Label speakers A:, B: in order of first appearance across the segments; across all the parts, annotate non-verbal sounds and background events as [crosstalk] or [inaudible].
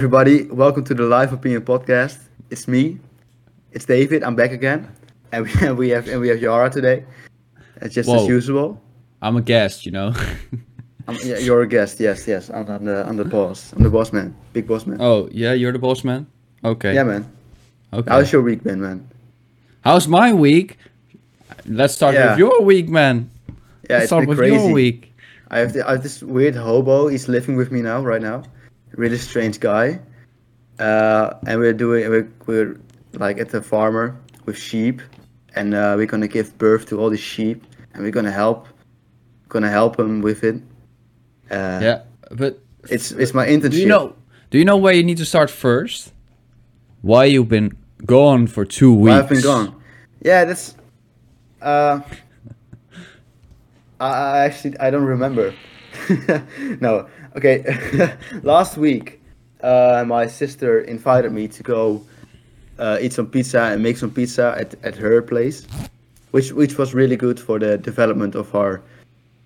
A: everybody. Welcome to the Live Opinion Podcast. It's me. It's David. I'm back again, and we [laughs] have we have and we have Yara today. It's just
B: Whoa.
A: as usual.
B: I'm a guest, you know. [laughs]
A: I'm, yeah, you're a guest. Yes, yes. I'm, I'm the I'm the boss. I'm the boss man. Big boss man.
B: oh, yeah, you're the boss man. Okay.
A: Yeah, man.
B: Okay.
A: How's your week been, man?
B: How's my week? Let's start
A: Yeah.
B: with your week, man.
A: Yeah,
B: Let's
A: it's
B: start
A: been
B: with
A: crazy.
B: your week.
A: I have, the, I have this weird hobo. He's living with me now, right now. Really strange guy. Uh, and we're doing we're, we're like at the farmer with sheep, and uh, we're gonna give birth to all the sheep, and we're gonna help, gonna help him with it. Uh,
B: Yeah, but
A: It's it's my internship.
B: do you know? Do you know where you need to start first? Why you've been gone for two weeks?
A: Why I've been gone. Yeah, that's. Uh, [laughs] I, I actually I don't remember. [laughs] no, okay. [laughs] Last week, uh, my sister invited me to go uh, eat some pizza and make some pizza at, at her place, which which was really good for the development of our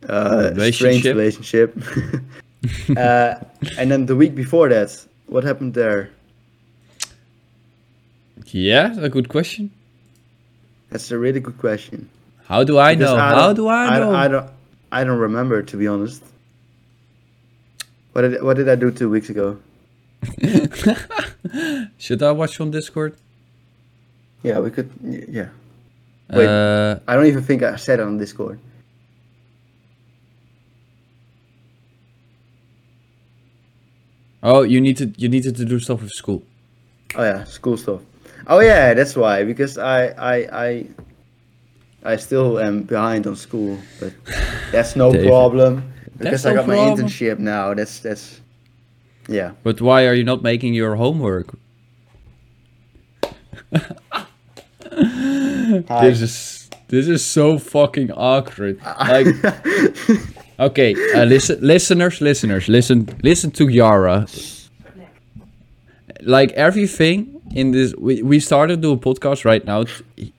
A: uh, strange
B: Relationship.
A: relationship. [laughs] uh, and then the week before that, what happened there?
B: Yeah, a good question.
A: That's a really good question.
B: How do I
A: Because
B: know?
A: don't-
B: How do I know?
A: I, don't. I don't remember to be honest. What did What did I do two weeks ago? [laughs]
B: Should I watch on Discord?
A: Yeah, we could. Yeah, Wait.
B: Uh,
A: I don't even think I said it on Discord.
B: oh, you need to you needed to do stuff with school.
A: Oh yeah, school stuff. Oh yeah, that's why. Because I I I I still am behind on school, but that's no problem. Because
B: That's
A: I
B: no
A: got my internship now. That's that's. Yeah.
B: But why are you not making your homework? [laughs] This is this is so fucking awkward. [laughs] Like, okay, uh, listen, listeners, listeners, listen, listen to Yara. Like everything in this, we, we started to do a podcast right now.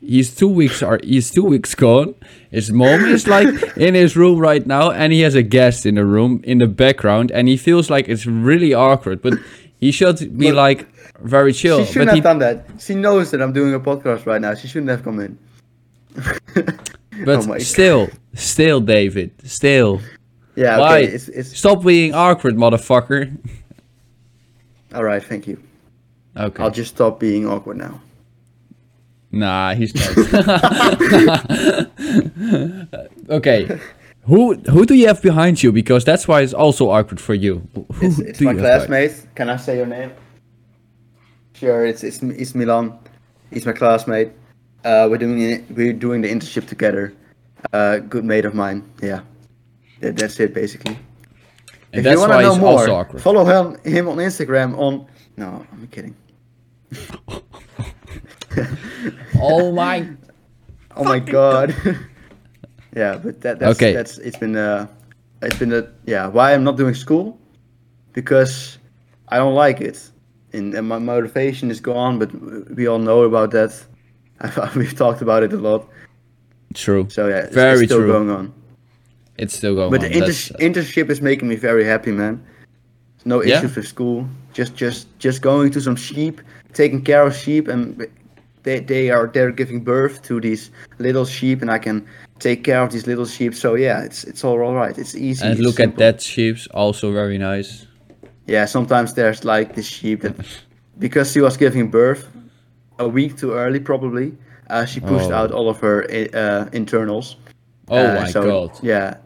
B: He's two weeks are he's two weeks gone. His mom is like [laughs] in his room right now, and he has a guest in the room in the background, and he feels like it's really awkward. But he should be
A: Look,
B: like very chill.
A: She shouldn't
B: but
A: have
B: he,
A: done that. She knows that I'm doing a podcast right now. She shouldn't have come in. [laughs]
B: But [laughs]
A: Oh
B: still, still, David, still.
A: Yeah.
B: Why?
A: Okay. It's it's
B: Stop being awkward, motherfucker.
A: all right. Thank you.
B: Okay.
A: I'll just stop being awkward now.
B: Nah, he's not. [laughs] okay. Who who do you have behind you? Because that's why it's also awkward for you. Who
A: It's, it's my
B: you
A: classmate. Can I say your name? Sure. It's it's it's Milan. He's my classmate. Uh, we're doing. We're doing the internship together. Uh, good mate of mine. Yeah. That, that's it basically.
B: And
A: if
B: that's
A: you want to
B: why
A: know
B: it's
A: more,
B: also awkward.
A: follow him him on Instagram. On no, I'm kidding. [laughs]
B: Oh my.
A: Oh my god. [laughs] yeah, but that, that's
B: Okay.
A: that's it's been uh it's been a yeah why I'm not doing school because I don't like it and, and my motivation is gone. But we all know about that. [laughs] We've talked about it a lot.
B: True.
A: So yeah, it's,
B: Very
A: it's still
B: true.
A: going on.
B: It's still going
A: But
B: on.
A: But the
B: That's-
A: inter- internship is making me very happy, man. No
B: Yeah?
A: issues with school. Just just just going to some sheep, taking care of sheep, and they they are they're giving birth to these little sheep, and I can take care of these little sheep. So yeah, it's it's all all right. It's easy.
B: and look at that sheep's also very nice.
A: Yeah, sometimes there's like this sheep that [laughs] because she was giving birth a week too early, probably. Uh, she pushed
B: Oh.
A: out all of her uh, internals.
B: Oh
A: Uh,
B: my
A: so,
B: god.
A: Yeah,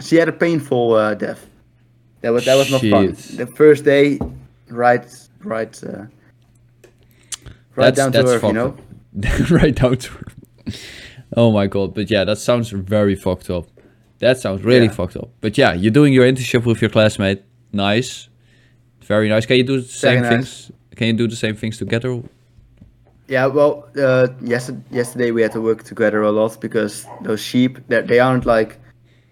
A: she had a painful uh, death. That was that was not fun. The first day, right, right, uh, right
B: That's-
A: down to
B: that's
A: earth, you know. [laughs]
B: right down to earth. Oh my god. But yeah, that sounds very fucked up. That sounds really
A: Yeah.
B: fucked up. But yeah, you're doing your internship with your classmate. Nice. Very nice. Can you do the same
A: nice.
B: things? Can you do the same things together?
A: Yeah, well, uh, yesterday, yesterday we had to work together a lot because those sheep, they they aren't like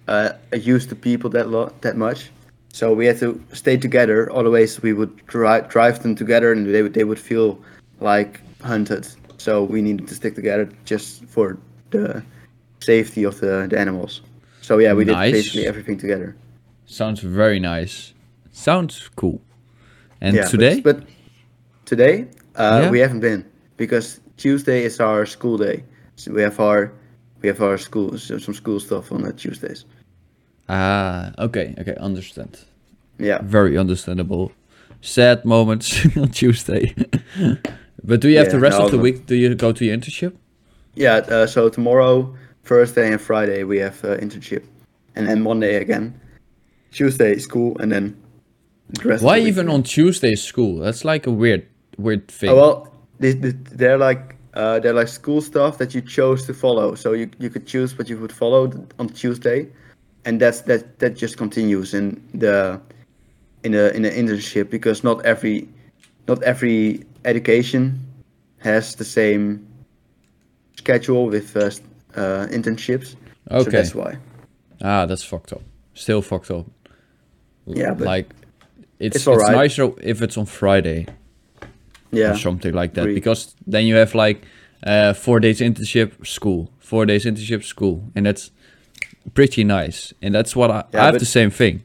A: uh, used to people that lot that much. So we had to stay together. Otherwise, we would drive drive them together, and they would they would feel like hunted. So we needed to stick together just for the safety of the, the animals. So yeah, we
B: Nice.
A: did basically everything together.
B: Sounds very nice. Sounds cool. And
A: yeah,
B: today?
A: But, today uh,
B: Yeah.
A: we haven't been because Tuesday is our school day. So we have our we have our school so some school stuff on Tuesdays.
B: ah, okay, okay, understand.
A: Yeah.
B: Very understandable. Sad moments [laughs] on Tuesday. [laughs] but do you have
A: Yeah,
B: the rest
A: no,
B: of the week? Do you go to your internship?
A: Yeah. Uh, so tomorrow, Thursday and Friday we have uh, internship, and then Monday again. Tuesday school, and then the rest. of
B: Why
A: the week-
B: even on Tuesday school? That's like a weird, weird thing.
A: Oh well, they, they, they're like uh, they're like school stuff that you chose to follow. So you you could choose what you would follow on Tuesday, and that's that that just continues in the in the in the internship because not every not every education has the same schedule with uh, uh, internships. So that's why.
B: ah, that's fucked up. Still fucked up.
A: Yeah, but
B: like it's
A: it's
B: it's,
A: alright.
B: nicer if it's on Friday
A: Yeah.
B: or something like that
A: agree.
B: because then you have like uh, four days internship school, four days internship school, and that's pretty nice. And that's what I,
A: Yeah,
B: I have the same thing.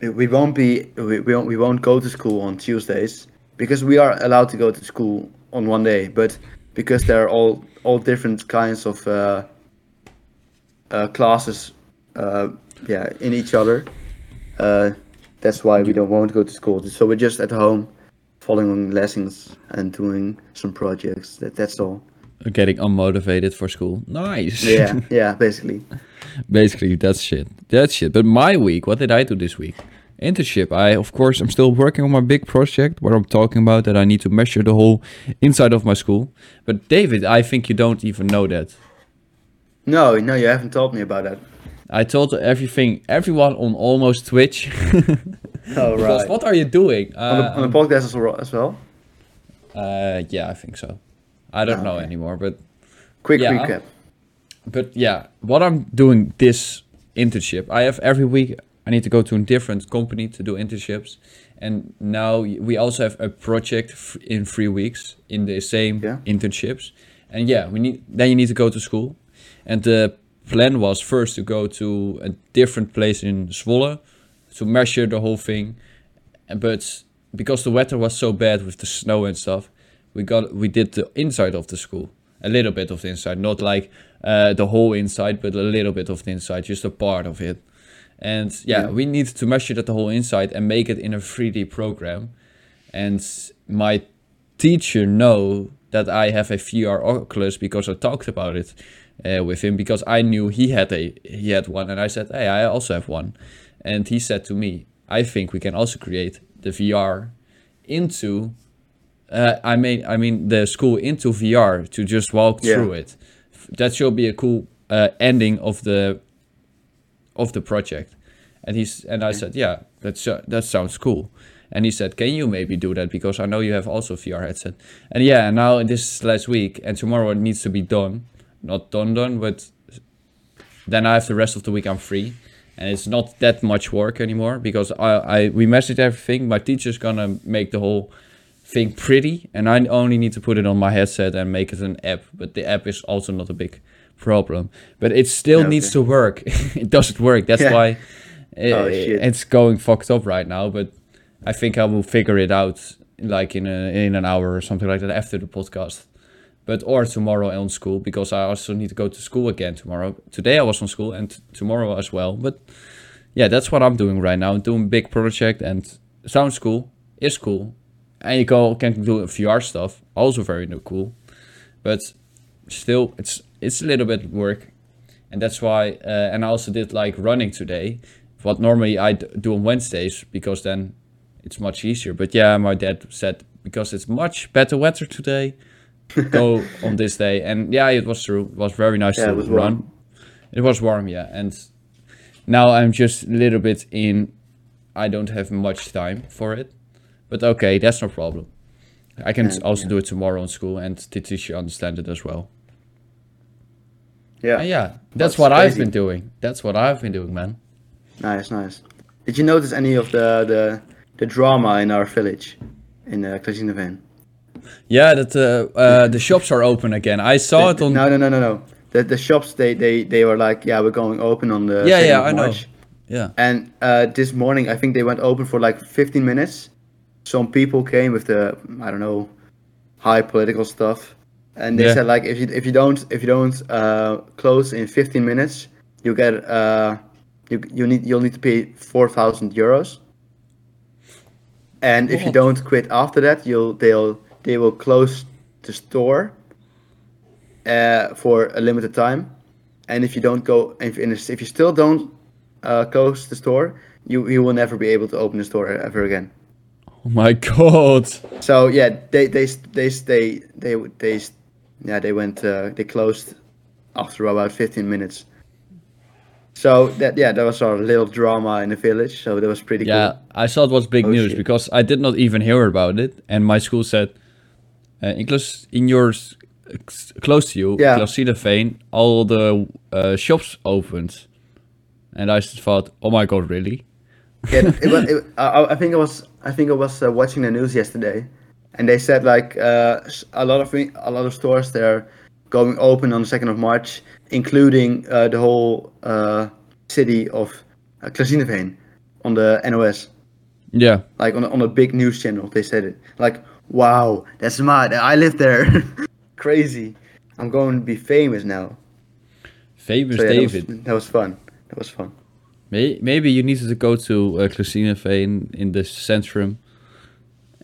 A: We- we won't be we, we won't we won't go to school on Tuesdays because we are allowed to go to school on one day, but because there are all all different kinds of uh, uh, classes, uh, yeah, in each other. Uh, that's why we don't want to go to school. So we're just at home, following lessons and doing some projects. That that's all.
B: Getting unmotivated for school. Nice.
A: Yeah, [laughs] yeah, basically.
B: Basically, that's shit. That's shit. But my week, what did I do this week? Internship. I, of course, I'm still working on my big project where I'm talking about that I need to measure the whole inside of my school. But David, I think you don't even know that.
A: No, no, you haven't told me about that.
B: I told everything, everyone on almost Twitch. [laughs]
A: Oh right.
B: what are you doing?
A: On the, on the podcast as well.
B: Uh, yeah, I think so. I don't
A: Ah,
B: know
A: okay.
B: anymore, but
A: Quick
B: Yeah.
A: recap.
B: but yeah, what I'm doing this internship, I have every week I need to go to a different company to do internships, and now we also have a project f- in three weeks in the same
A: Yeah.
B: internships, and yeah, we need then you need to go to school, and the plan was first to go to a different place in Zwolle to measure the whole thing, and but because the weather was so bad with the snow and stuff, we got we did the inside of the school, a little bit of the inside, not like uh, the whole inside, but a little bit of the inside, just a part of it. And yeah,
A: Yeah.
B: we need to measure that the whole inside and make it in a 3D program. And my teacher know that I have a VR Oculus because I talked about it uh, with him because I knew he had a he had one, and I said, hey, I also have one, and he said to me, I think we can also create the VR into. Uh, I mean, I mean the school into VR to just walk
A: Yeah.
B: through it. That should be a cool uh, ending of the of the project. And he's and I said, yeah, that's uh, that sounds cool. And he said, can you maybe do that because I know you have also VR headset. And yeah, now this is last week and tomorrow it needs to be done, not done done, but then I have the rest of the week I'm free. And it's not that much work anymore because I, I we messaged everything. My teacher's gonna make the whole thing pretty, and I only need to put it on my headset and make it an app. But the app is also not a big problem. But it still
A: Yeah,
B: needs to work. [laughs] it doesn't work. That's
A: Yeah.
B: why i-
A: Oh, eh,
B: it's going fucked up right now. But I think I will figure it out like in a, in an hour or something like that after the podcast. But or tomorrow on school because I also need to go to school again tomorrow. Today I was on school and t- tomorrow as well. But yeah, that's what I'm doing right now. doing big project and sounds cool, is cool, and you go, can do VR stuff, also very cool. But still, it's it's a little bit work, and that's why. Uh, and I also did like running today, what normally I do on Wednesdays because then it's much easier. But yeah, my dad said because it's much better weather today, go [laughs] on this day. And yeah, it was true. It was very nice
A: Yeah,
B: to
A: it
B: run.
A: warm.
B: It was warm, yeah, and now I'm just a little bit in. I don't have much time for it, but okay, that's no problem. I can
A: Yeah,
B: also
A: yeah.
B: do it tomorrow in school, and the teacher understand it as well.
A: Yeah.
B: And yeah, that's,
A: That's
B: what I've been doing. That's what I've been doing, man.
A: Nice, nice. Did you notice any of the the, the drama in our village, in uh, Klazienaveen?
B: Yeah, that uh, uh, the shops are open again. I saw it on.
A: No, no, no, no, no. The the shops they they they were like, yeah, we're going open on the
B: Yeah, yeah, I know. Yeah.
A: And uh, this morning, I think they went open for like 15 minutes, some people came with the I don't know high political stuff, and they
B: Yeah.
A: said like if you if you don't if you don't uh, close in 15 minutes, you get uh, you you need you'll need to pay 4,000 euros. And if you don't quit after that, you'll they'll they will close the store uh, for a limited time. And if you don't go, if if you still don't uh, close the store, you you will never be able to open the store ever again.
B: Oh my [laughs] god.
A: So yeah, they they they they they they yeah they went uh, they closed after about 15 minutes. So that yeah, that was our little drama in the village. So that was pretty
B: Yeah,
A: cool.
B: I saw it was big
A: Oh,
B: news
A: shit.
B: because I did not even hear about it, and my school said, uh, in close in yours close to you,
A: Yeah.
B: Veen, all the uh, shops opened, and I just thought, oh my god, really?
A: Yeah, it was, [laughs] it, I, I think I was I think I was uh, watching the news yesterday, and they said like uh, a lot of a lot of stores they're going open on the second of March, including uh, the whole uh, city of uh, Klazienaveen on the NOS.
B: Yeah,
A: like on a, on a big news channel they said it. Like wow that's mad i live there. [laughs] Crazy. I'm going to be famous now.
B: Famous
A: So, yeah, that was-
B: David.
A: that was, fun. That was fun.
B: May- maybe you needed to go to uh, Veen in the centrum,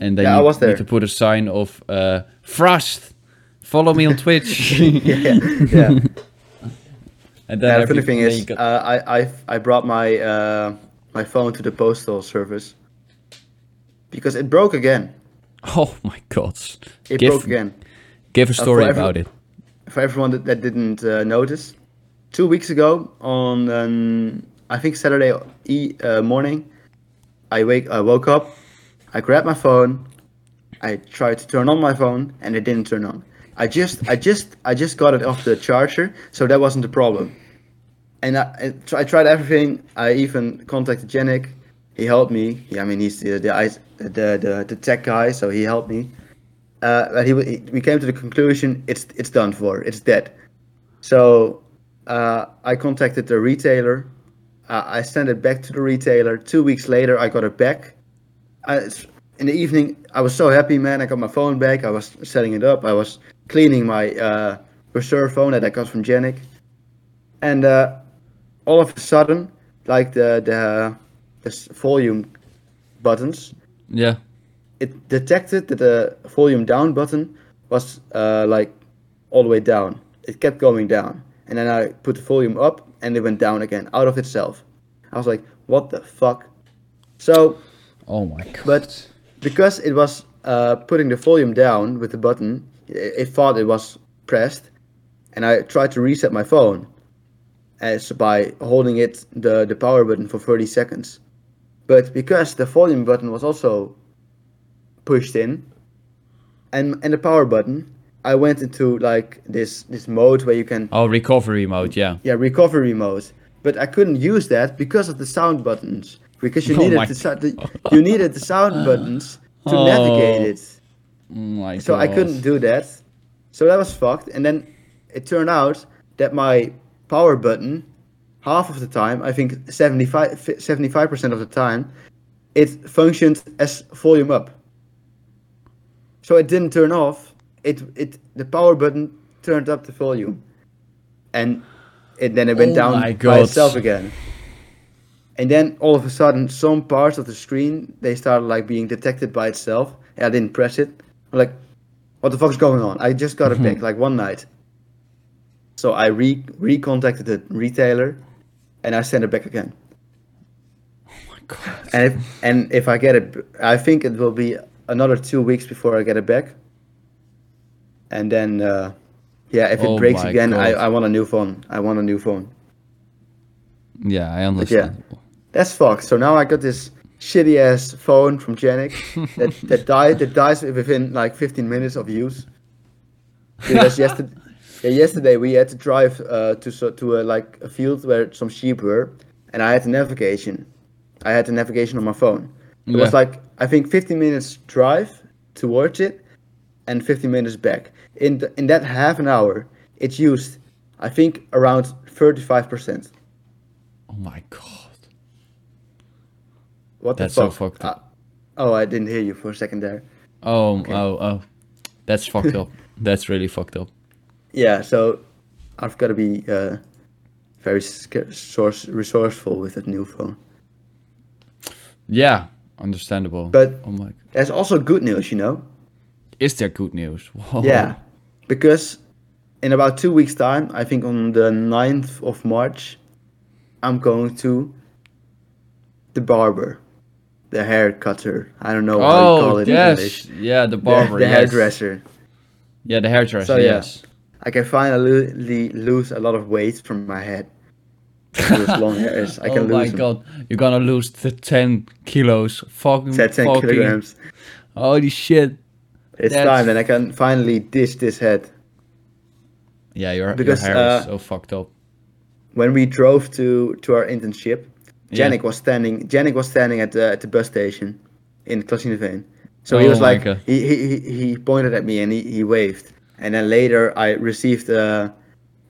B: and then
A: Yeah, I
B: you
A: was there.
B: need to put a sign of uh, Frost. Follow me on [laughs] Twitch. [laughs]
A: yeah yeah [laughs]
B: and then
A: yeah the funny thing is
B: got-
A: uh, i i i brought my uh my phone to the postal service because it broke again
B: oh my god,
A: it
B: give
A: broke again
B: give a story
A: every-
B: about it.
A: for everyone that, that didn't uh, notice, two weeks ago on um, I think Saturday e- uh, morning, I wake I woke up, I grabbed my phone, I tried to turn on my phone and it didn't turn on. I just I just I just got it off the charger, so that wasn't the problem. And I, I tried everything. I even contacted Janik. He helped me. Yeah, I mean he's the the the the, the tech guy, so he helped me uh, but he, he we came to the conclusion it's it's done for it's dead so uh, i contacted the retailer uh, i sent it back to the retailer two weeks later i got it back I, in the evening i was so happy man i got my phone back i was setting it up i was cleaning my uh, reserve phone that i got from janik and uh, all of a sudden like the the, the volume buttons
B: Yeah.
A: it detected that the volume down button was uh, like all the way down. It kept going down, and then I put the volume up, and it went down again out of itself. I was like, "What the fuck?" So,
B: Oh my god.
A: but because it was uh, putting the volume down with the button, it, it thought it was pressed, and I tried to reset my phone as by holding it the the power button for 30 seconds. But because the volume button was also pushed in, and and the power button, I went into like this this mode where you can
B: oh, recovery mode. Yeah.
A: yeah recovery mode. But I couldn't use that because of the sound buttons. Because you [laughs]
B: Oh
A: needed the, the [laughs] you needed the sound buttons to
B: Oh.
A: navigate it.
B: My
A: So I couldn't do that. So that was fucked. And then it turned out that my power button, half of the time, I think 75 75% of the time, it functioned as volume up. So it didn't turn off. It it the power button turned up the volume, and it then it went
B: Oh
A: down by itself again. And then all of a sudden, some parts of the screen they started like being detected by itself. And I didn't press it. I'm like, what the fuck's going on? I just got it back like one night. So I re recontacted the retailer, and I sent it back again.
B: Oh my god.
A: And if and if I get it, I think it will be another two weeks before I get it back. And then, uh, yeah, if it
B: Oh
A: breaks again, I,
B: God.
A: I want a new phone. I want a new phone.
B: Yeah, I understand.
A: That's fucked. So now I got this shitty ass phone from Janik that [laughs] that died that dies within like 15 minutes of use. Because [laughs] yesterday, yeah, yesterday we had to drive uh, to so, to a, like a field where some sheep were, and I had the navigation. I had the navigation on my phone. It was like I think 15 minutes drive towards it, and 15 minutes back. In the, in that half an hour, it's used, I think around 35 percent.
B: Oh my god.
A: What the
B: That's so
A: fuck?
B: fucked up.
A: I, Oh, I didn't hear you for a second there.
B: Oh, oh, oh. That's fucked up. [laughs] That's really fucked up.
A: Yeah, so I've got to be uh, very source resourceful with that new phone.
B: Yeah, understandable.
A: But-
B: oh my,
A: There's also good news, you know.
B: is there good news? [laughs] Whoa.
A: Yeah, because in about two weeks' time, I think on the 9th of March, I'm going to the barber, the hair cutter. I don't know how you call
B: Oh
A: it in
B: yes,
A: English.
B: yeah, the
A: The,
B: barber,
A: the
B: yes.
A: hairdresser.
B: Yeah, the hairdresser.
A: So, yeah.
B: yes.
A: I can finally lose a lot of weight from my head. Long hairs, I [laughs] can
B: oh
A: lose
B: my
A: them.
B: god, you're gonna lose the ten kilos. Fucking,
A: 10, 10
B: fucking.
A: kilograms.
B: Holy shit.
A: It's
B: That's-
A: time, and I can finally dish this head.
B: Yeah, your,
A: Because,
B: your hair is
A: uh,
B: so fucked up.
A: when we drove to to our internship,
B: Yeah.
A: Janik was standing. Janik was standing at the at the bus station in Klazienaveen. So he
B: Oh
A: was like, he, he he he pointed at me and he, he waved. And then later I received a,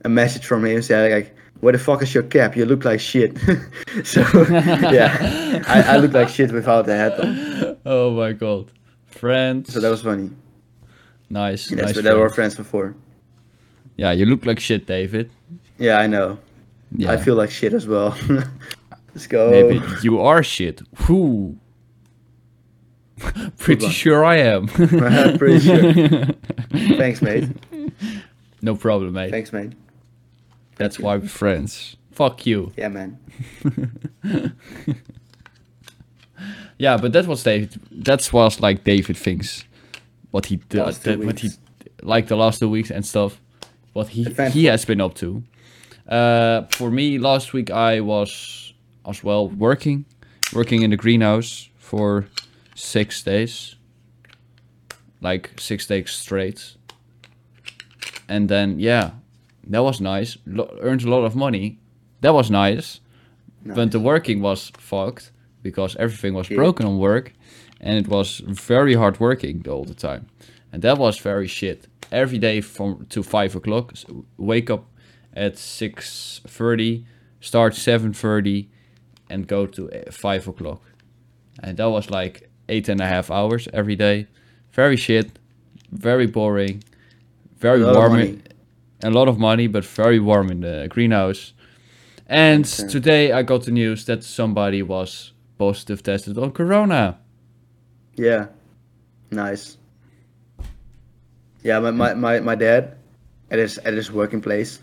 A: a message from him saying like, "Where the fuck is your cap? You look like shit." [laughs] so [laughs] yeah, I, I look like shit without the hat on.
B: Oh my god. Friends.
A: So that was funny.
B: nice.
A: Yes,
B: nice
A: but they were
B: friends.
A: friends before.
B: Yeah, you look like shit, David.
A: Yeah, I know.
B: Yeah.
A: I feel like shit as well. [laughs] Let's go.
B: Maybe you are shit. Who? [laughs] Pretty sure I am. [laughs]
A: Pretty sure. Thanks, mate. [laughs]
B: no problem, mate.
A: Thanks, mate.
B: That's why we're friends. Fuck you.
A: Yeah, man.
B: Yeah, but that was David. That was like David thinks what he did,
A: Last
B: what he like the last two weeks and stuff. What he he has been up to. Uh, for me, last week I was as well working, working in the greenhouse for six days, like six days straight. And then yeah, that was nice. Lo- earned a lot of money. That was nice. But the working was fucked because everything was broken on work and it was very hard working all the time. And that was very shit. Every day from to five o'clock, wake up at six thirty, start seven thirty, and go to uh, five o'clock. And that was like eight and a half hours every day. Very shit, very boring, very
A: A
B: warm.
A: money.
B: A lot of money, but very warm in the greenhouse. And
A: Okay.
B: today I got the news that somebody was positive tested on corona.
A: Yeah. Nice. Yeah, my, my, my, my dad at his at his working place,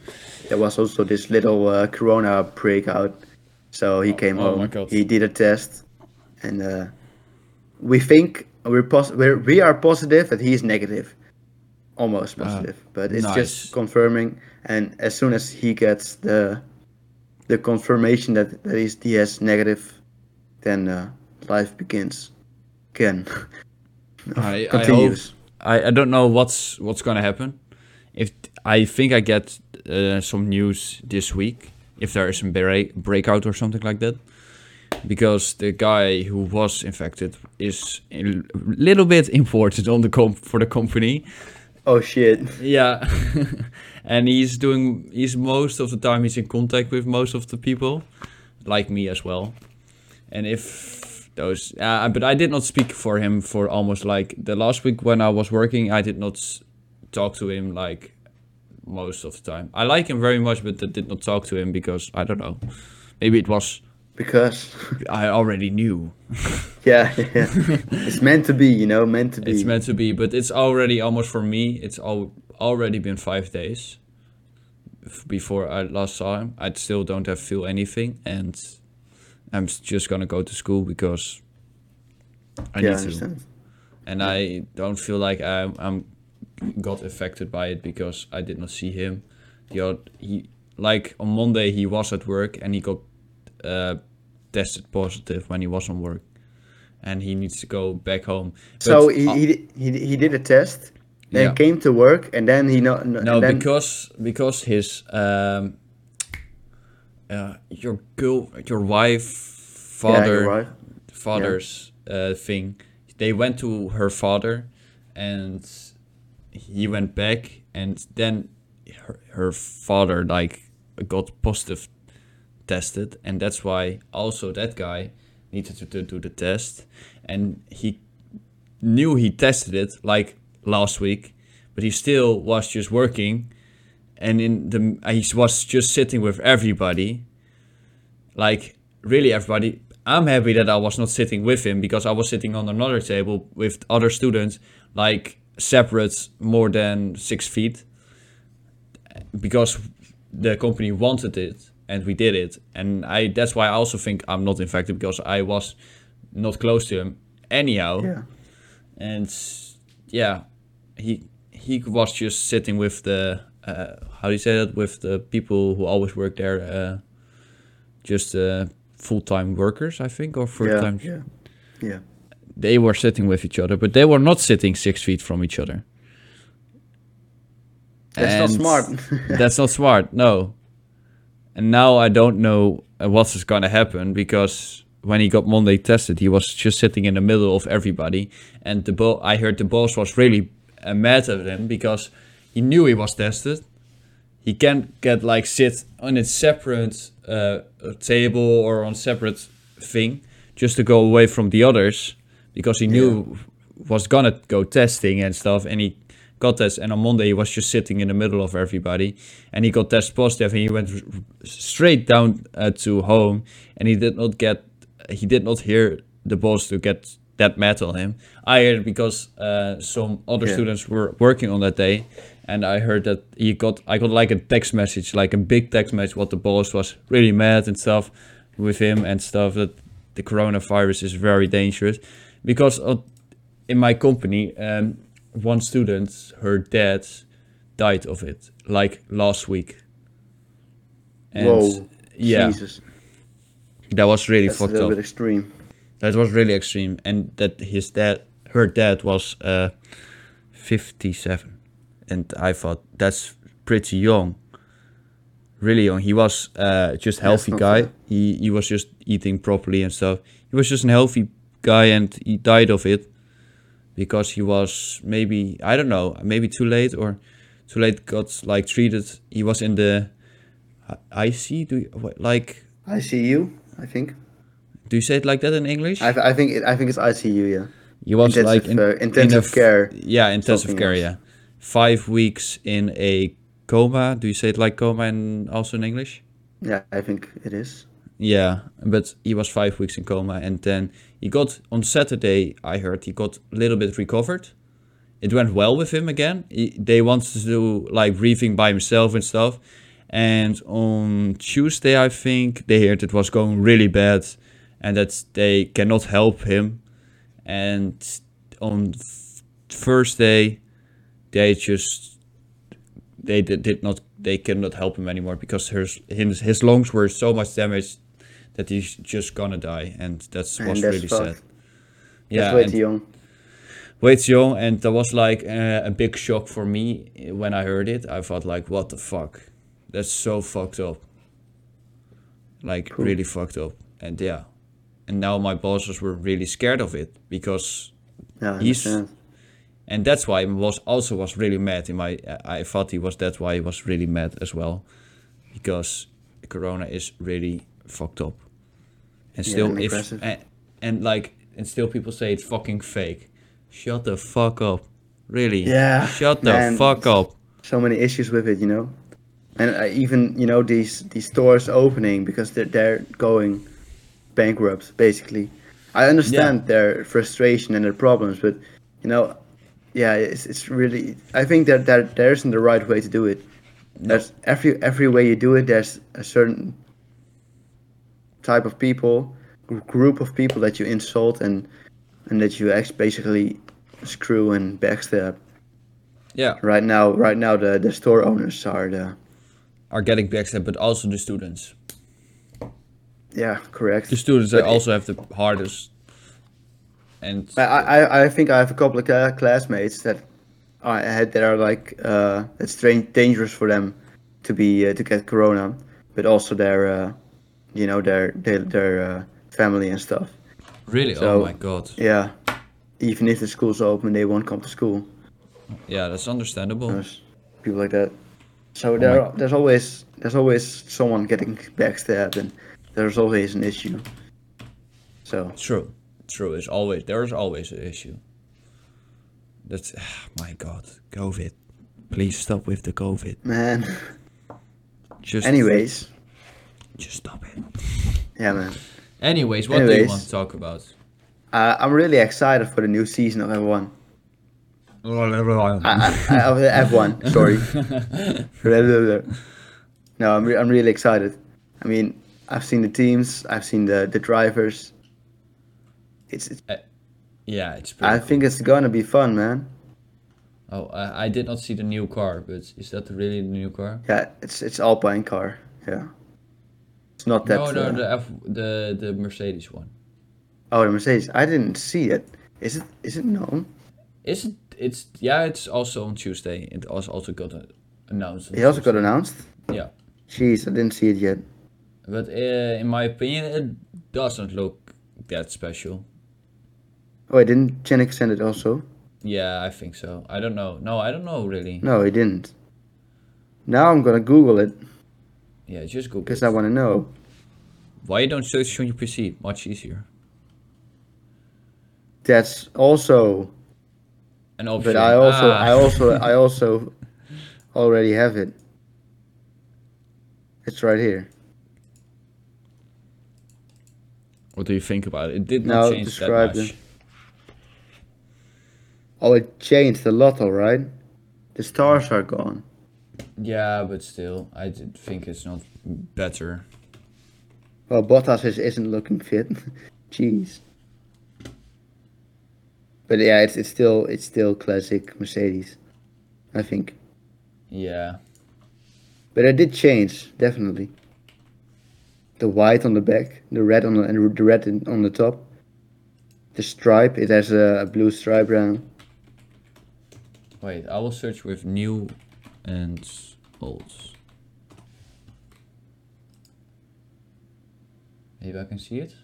A: there was also this little uh, corona breakout. So he came
B: oh
A: home. He did a test, and uh, we think we're, pos- we're we are positive that he's negative, almost
B: Ah,
A: positive. but it's
B: nice.
A: just confirming. And as soon as he gets the the confirmation that that he's, he has negative, then uh, life begins again. [laughs]
B: I, I
A: Continues.
B: I, I don't know what's what's gonna happen. If I think I get uh, some news this week, if there is a break, breakout or something like that, because the guy who was infected is a little bit important on the comp for the company.
A: Oh shit.
B: Yeah, [laughs] and he's doing. He's most of the time he's in contact with most of the people, like me as well. And if those, uh, but I did not speak for him for almost like the last week when I was working. I did not talk to him like most of the time. I like him very much, but I did not talk to him because I don't know. Maybe it was
A: Because [laughs]
B: I already knew. [laughs]
A: yeah, yeah. it's meant to be, you know, meant to be.
B: It's meant to be, but it's already almost for me. It's all already been five days before I last saw him. I still don't have feel anything, and I'm just gonna go to school because I
A: yeah, I
B: need to, and I don't feel like I'm, I'm got affected by it because I did not see him. The oth- he like on Monday he was at work and he got uh, tested positive when he was on work, and he needs to go back home.
A: So he,
B: uh,
A: he he he did a test, then
B: Yeah.
A: came to work, and then he no no, then,
B: because because his um, uh, your girl, your wife, father,
A: you're right.
B: father's uh, thing. They went to her father, and he went back, and then her, her father like got positive tested, and that's why also that guy needed to, to do the test, and he knew he tested it like last week, but he still was just working, and in the uh, he was just sitting with everybody, like really everybody. I'm happy that I was not sitting with him because I was sitting on another table with other students, like separate more than six feet, because the company wanted it and we did it. And I that's why I also think I'm not infected because I was not close to him anyhow.
A: Yeah.
B: And yeah, he he was just sitting with the uh, how do you say that with the people who always work there, uh, just uh, full time workers, I think, or full
A: Yeah.
B: time.
A: Yeah. Yeah.
B: They were sitting with each other, but they were not sitting six feet from each other.
A: That's not smart. [laughs]
B: that's not smart. No. And now I don't know uh, what is going to happen because when he got Monday tested, he was just sitting in the middle of everybody, and the bo- I heard the boss was really uh, mad at him because he knew he was tested. He can't get like sit on a separate uh, table or on separate thing just to go away from the others because he knew was gonna go testing and stuff, and he got tested. And on Monday he was just sitting in the middle of everybody, and he got test positive, and he went straight down uh, to home, and he did not get, he did not hear the boss to get that mad on him. I heard because uh, some other
A: Yeah.
B: students were working on that day, and I heard that he got, I got like a text message, like a big text message, what the boss was really mad and stuff with him and stuff that the coronavirus is very dangerous because in my company um, one student her dad died of it like last week and
A: Whoa.
B: yeah
A: Jesus.
B: that was really
A: That's a
B: fucked
A: little
B: up
A: bit extreme.
B: that was really extreme and that his dad her dad was uh 57 and i thought that's pretty young really young he was uh just healthy guy
A: bad.
B: he he was just eating properly and stuff he was just a healthy guy and he died of it because he was maybe i don't know maybe too late or too late got like treated he was in the ic do you, like
A: I see you. I think.
B: do you say it like that in english
A: I, th- I think. It, I think it's ICU. Yeah.
B: He was
A: Intensive,
B: like in,
A: uh,
B: in
A: intensive care,
B: Yeah, intensive care.
A: else.
B: Yeah, five weeks in a coma. Do you say it like coma and also in English?
A: Yeah, I think it is.
B: Yeah, but he was five weeks in coma, and then he got on Saturday. I heard he got a little bit recovered. It went well with him again. He, they wanted to do like breathing by himself and stuff. And on Tuesday, I think they heard it was going really bad, and that they cannot help him. And on th- Thursday, they just they did, did not they cannot help him anymore because his his his lungs were so much damaged that he's just gonna die, and that's
A: And
B: was
A: that's
B: really
A: fucked.
B: sad. Yeah,
A: way too young.
B: way too young, and that was like uh, a big shock for me when I heard it. I thought like, what the fuck? That's so fucked up. Like
A: Cool.
B: really fucked up, and yeah, and now my bosses were really scared of it because
A: Yeah,
B: He's-
A: understand.
B: and that's why he was also was really mad in my I thought he was that's why he was really mad as well because corona is really fucked up and
A: Yeah,
B: still if and, and like and still people say it's fucking fake shut the fuck up really
A: Yeah,
B: shut the
A: man.
B: fuck up
A: so many issues with it, you know. And uh, even you know these these stores opening because they're they're going bankrupt basically. I understand their frustration and their problems, but you know, yeah, it's it's really. I think that that there isn't the right way to do it. There's every every way you do it. There's a certain type of people, group of people that you insult and and that you ex- basically screw and backstab.
B: yeah
A: Right now, right now, the the store owners are the
B: are getting backstabbed but also the students
A: yeah correct.
B: the students
A: But-
B: also have the hardest and
A: I, I I think I have a couple of classmates that I had that are like uh, it's strange, dangerous for them to be uh, to get corona, but also their uh, you know their their, their uh, family and stuff.
B: really
A: so-
B: oh my god
A: Yeah, even if the school's open, they won't come to school.
B: yeah that's understandable
A: There's people like that. So
B: Oh
A: there
B: my-
A: there's always there's always someone getting backstabbed, and there's always an issue. So
B: True, true. It's always there's always an issue. That's my God, COVID. Please stop with the COVID.
A: Man.
B: Just
A: Anyways,
B: just stop it.
A: yeah, man.
B: Anyways, what do you want to talk about?
A: Uh, I'm really excited for the new season of F1. I, I, I, of the F1, [laughs] sorry. no, I'm, re- I'm really excited. I mean, I've seen the teams, I've seen the, the drivers. It's, it's
B: yeah, it's. Pretty
A: I think it's gonna be fun, man.
B: Oh, I, I did not see the new car, but is that really the new car?
A: Yeah, it's it's Alpine car. Yeah, it's not that.
B: no, no, the F, the the Mercedes one.
A: oh, the Mercedes. I didn't see it. Is it? Is it known?
B: Is it? It's yeah. It's also on Tuesday. It also also got announced.
A: It also got announced.
B: Yeah,
A: Jeez, I didn't see it yet.
B: but uh, in my opinion, it doesn't look that special.
A: Oh, I didn't Janik send it also?
B: Yeah, I think so. I don't know. No, I don't know really.
A: No, he didn't. Now I'm gonna Google it
B: Yeah, just Google.
A: because. I want to know.
B: Why you don't search on your PC? Much easier.
A: That's also,
B: An option.
A: but I also,
B: Ah.
A: I also, I also [laughs] already have it. It's right here.
B: What do you think about it? It did
A: No,
B: not change that much.
A: it. Oh, it changed a lot, all right. The stars are gone.
B: Yeah, but still, I did think it's not better.
A: Well, Bottas is, isn't looking fit. [laughs] Jeez. But yeah, it's it's still it's still classic Mercedes, I think.
B: Yeah.
A: But it did change definitely. The white on the back, the red on the and the red in, on the top. The stripe, it has a, a blue stripe around.
B: Wait, I will search with new and old. Maybe I can see it?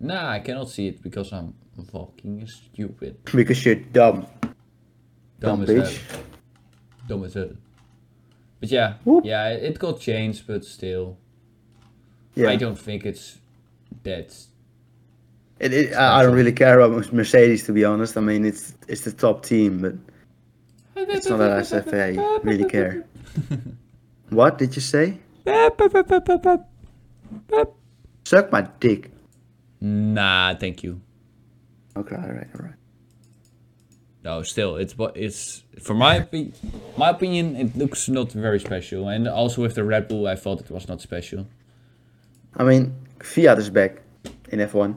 B: Nah, I cannot see it because I'm fucking stupid.
A: Because you're dumb.
B: Dumb
A: Dumb
B: as hell.
A: bitch.
B: Dumb as hell. But yeah,
A: Whoop.
B: yeah, it got changed, but still,
A: Yeah.
B: I don't think it's that.
A: It, it, I, I don't really care about Mercedes to be honest. I mean, it's it's the top team, but it's not that I say I really care. [laughs] What did you say? Suck my dick.
B: Nah, thank you.
A: Okay, all right, all right.
B: No, still, it's what it's for my opi- my opinion. It looks not very special, and also with the Red Bull, I thought it was not special.
A: I mean, Kvyat is back in F1.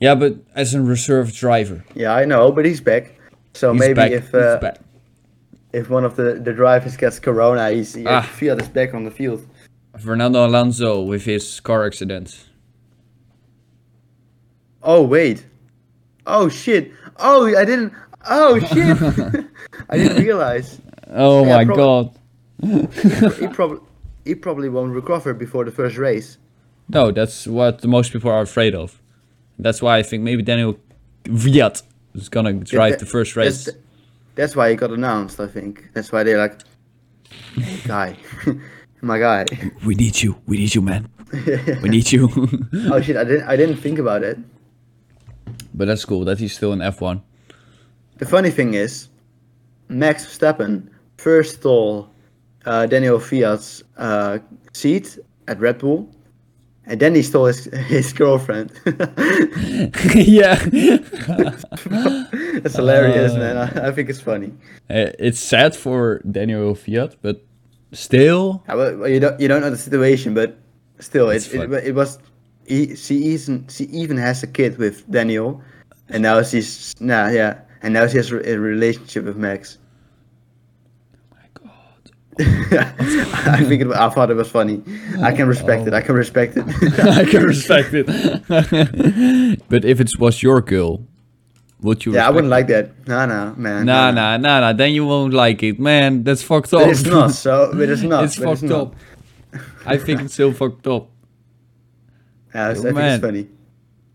B: Yeah, but as a reserve driver,
A: Yeah, I know, but he's back. So
B: he's
A: maybe
B: back.
A: if
B: he's
A: uh,
B: back.
A: If one of the, the drivers gets corona, he's
B: Ah.
A: Kvyat is back on the field.
B: Fernando Alonso with his car accident.
A: Oh wait. Oh shit. Oh, I didn't. Oh shit. [laughs] [laughs] I didn't realize.
B: Oh
A: Yeah,
B: my
A: prob-
B: god!
A: He probably he probably won't recover before the first race.
B: No, that's what most people are afraid of. That's why I think maybe Daniel Kvyat is gonna drive
A: that-
B: the first race.
A: that's why he got announced. I think that's why they're like, guy, [laughs] my guy.
B: We need you. We need you, man. [laughs] We need you. [laughs]
A: oh shit! I didn't I didn't think about it.
B: but that's cool that he's still in F1.
A: The funny thing is, Max Verstappen first stole uh, Daniel Kvyat's uh, seat at Red Bull, and then he stole his [laughs] his girlfriend. [laughs]
B: yeah. [laughs]
A: That's hilarious,
B: Uh,
A: man. I, I think it's funny.
B: Uh, it's sad for Daniel Kvyat, but still,
A: Uh, well, you don't you don't know the situation, but still, it, it, it was. He, she even she even has a kid with Daniel, and now she's nah yeah, and now she has a relationship with Max. [laughs] I think it, I thought it was funny. I can respect it. I can respect it. [laughs]
B: I can respect it. [laughs] but if it was your girl, would you?
A: yeah, I wouldn't
B: it?
A: like that. Nah, nah, man.
B: Nah, nah, nah, nah. Then you won't like it, man. That's fucked up.
A: But it's not. So, but it's not.
B: it's fucked
A: not.
B: up. I think it's still fucked up.
A: Yeah, it's,
B: Oh,
A: I think
B: man.
A: it's funny.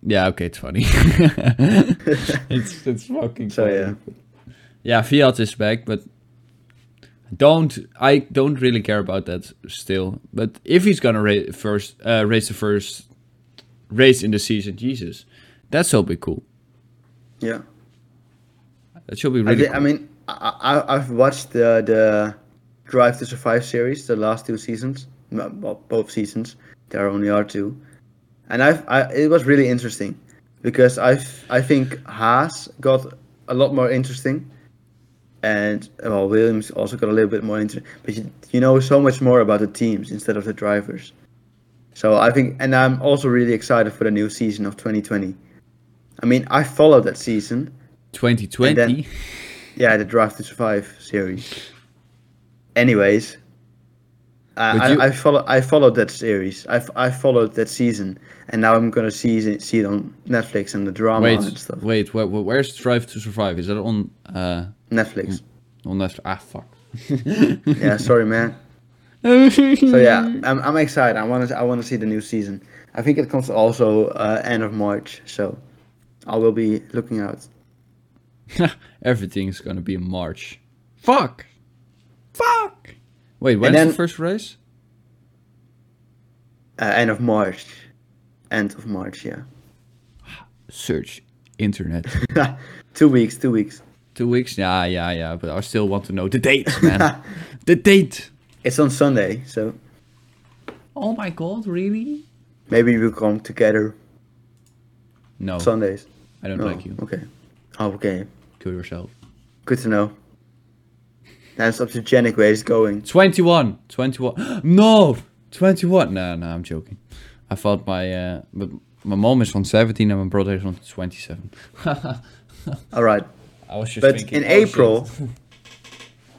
B: Yeah, okay, it's funny. it's it's fucking
A: So
B: funny.
A: yeah,
B: Yeah, Kvyat is back, but don't I don't really care about that still. But if he's gonna ra- first uh, race the first race in the season. Jesus, that should be cool.
A: Yeah.
B: That should be
A: I,
B: really.
A: thi- I mean, I, I, I've watched the the Drive to Survive series, the last two seasons, well, both seasons. There only are two, and I've I, it was really interesting because I I think Haas got a lot more interesting, and well Williams also got a little bit more interesting. But you, you know so much more about the teams instead of the drivers. So I think, and I'm also really excited for the new season of 2020. I mean, I followed that season.
B: 2020.
A: then- Yeah, the Drive to Survive series. Anyways, I,
B: you-
A: I follow I followed that series. I, I followed that season, and now I'm gonna see it, see it on Netflix and the drama
B: wait,
A: and stuff.
B: wait, where- where's Drive to Survive? Is that on uh
A: Netflix.
B: on Netflix? Ah, fuck. [laughs]
A: yeah, sorry, man. So yeah, I'm, I'm excited. I want to I want to see the new season. I think it comes also uh, end of March, so I will be looking out. [laughs]
B: Everything's gonna be in March. Fuck. Fuck. Wait, when's
A: then-
B: the first race?
A: Uh, end of March, end of March. Yeah,
B: Search internet. [laughs]
A: two weeks. Two weeks.
B: Two weeks? Yeah, yeah, yeah. But I still want to know the date, man. [laughs] the date.
A: It's on Sunday, so
B: Oh my god, really?
A: maybe we'll come together
B: No,
A: Sundays.
B: I don't
A: No,
B: like you.
A: Okay. Oh, okay.
B: Kill yourself.
A: Good to know. That's up to Janik where he's going.
B: 21. 21. [gasps] No! 21. No, no, I'm joking. I thought my uh, but my mom is on 17 and my brother is on 27. [laughs]
A: All right.
B: I was just
A: But
B: thinking,
A: in
B: oh.
A: April, [laughs]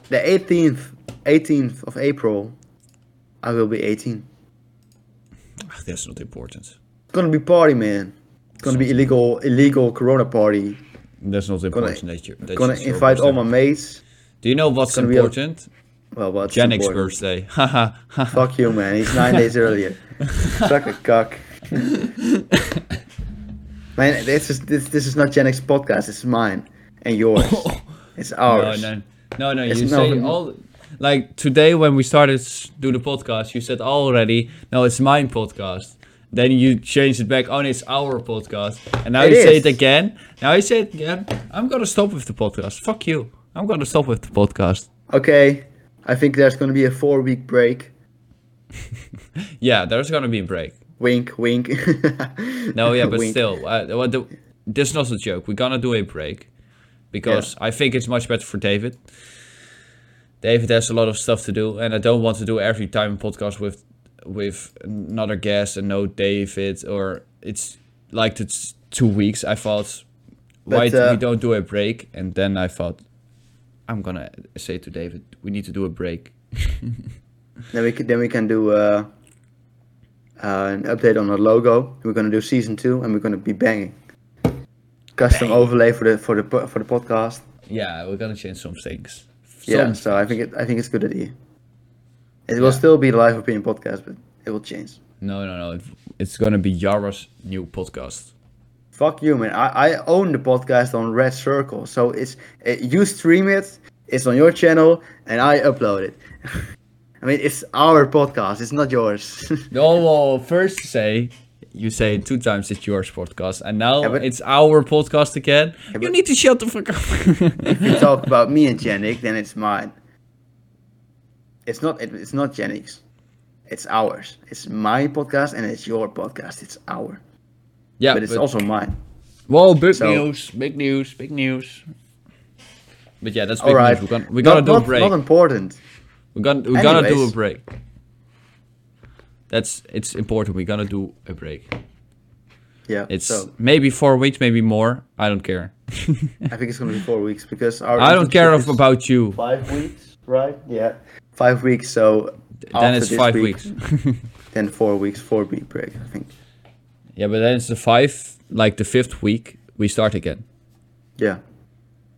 A: the 18th, 18th of April, I will be 18.
B: Ach, That's not important.
A: It's gonna be party, man. It's gonna be illegal, illegal Corona party.
B: That's not
A: Gonna,
B: important. that you, that
A: gonna invite all my mates.
B: Do you know what's
A: gonna be a-
B: important?
A: Well, what's
B: Janik's
A: important?
B: birthday. [laughs]
A: Fuck you, man. He's nine days earlier. [laughs] Suck a cock. man, this is this this is not Janik's podcast. It's mine and yours. [laughs] It's ours.
B: no, no, no.
A: It's
B: You
A: no-
B: say all like today when we started do the podcast, you said already, no, it's mine podcast. Then you changed it back. Oh, no, it's our podcast. And now
A: It
B: you say it again. Now you say it again. I'm gonna stop with the podcast. Fuck you. I'm gonna stop with the podcast.
A: Okay, I think there's gonna be a four week break. [laughs]
B: Yeah, there's gonna be a break.
A: Wink, wink. [laughs]
B: No, yeah, but
A: Wink.
B: still, uh, what the, this is not a joke. We're gonna do a break because I think it's much better for David. David has a lot of stuff to do, and I don't want to do every time a podcast with with another guest and no David or it's like it's two weeks. I thought why
A: But, uh,
B: we don't do a break, and then I thought I'm gonna say to David we need to do a break. [laughs]
A: Then we can then we can do uh, uh, an update on the logo. We're gonna do season two, and we're gonna be banging. Custom overlay for the for the for the podcast.
B: Yeah, we're gonna change some things.
A: Yeah,
B: Some-
A: so I think it I think it's a good idea. It will still be the live opinion podcast, but it will change.
B: no, no, no. it- It's gonna be Yara's new podcast.
A: Fuck you, man. I, I own the podcast on Red Circle, so it's it, you stream it. It's on your channel, and I upload it. [laughs] I mean, it's our podcast. It's not yours. [laughs]
B: No, well, first say you say two times it's yours podcast, and now
A: Yeah,
B: it's our podcast again. you need to shut the fuck up. [laughs]
A: if you talk about me and Janik, then it's mine. It's not. It, it's not Janik's. It's ours. It's my podcast and it's your podcast. It's our.
B: yeah,
A: but it's also mine.
B: Well, big
A: so-
B: news, big news, big news. But yeah, that's big
A: All right.
B: news. We're gonna we're gonna
A: not,
B: do
A: not,
B: a break.
A: Not important.
B: we're gonna we're gonna do a break. That's it's important. We're gonna do a break.
A: Yeah.
B: It's
A: so
B: maybe four weeks, maybe more. I don't care.
A: I think it's gonna be [laughs] four weeks because our.
B: I don't care about you.
A: Five weeks, right? Yeah. Five weeks. So.
B: Then it's five
A: week,
B: weeks. [laughs]
A: Then four weeks, four week break. I think.
B: yeah, but then it's the five, like the fifth week, we start again.
A: Yeah.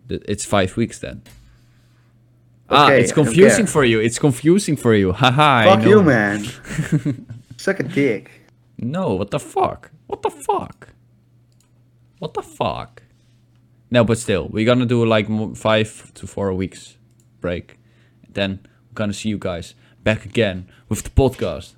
B: It's five weeks then. Ah,
A: Okay,
B: it's confusing for you. It's confusing for you. Haha.
A: Fuck you, man. [laughs] Suck a dick.
B: No, what the fuck? What the fuck? What the fuck? No, but still, we're gonna do like five to four weeks break. Then we're gonna see you guys back again with the podcast.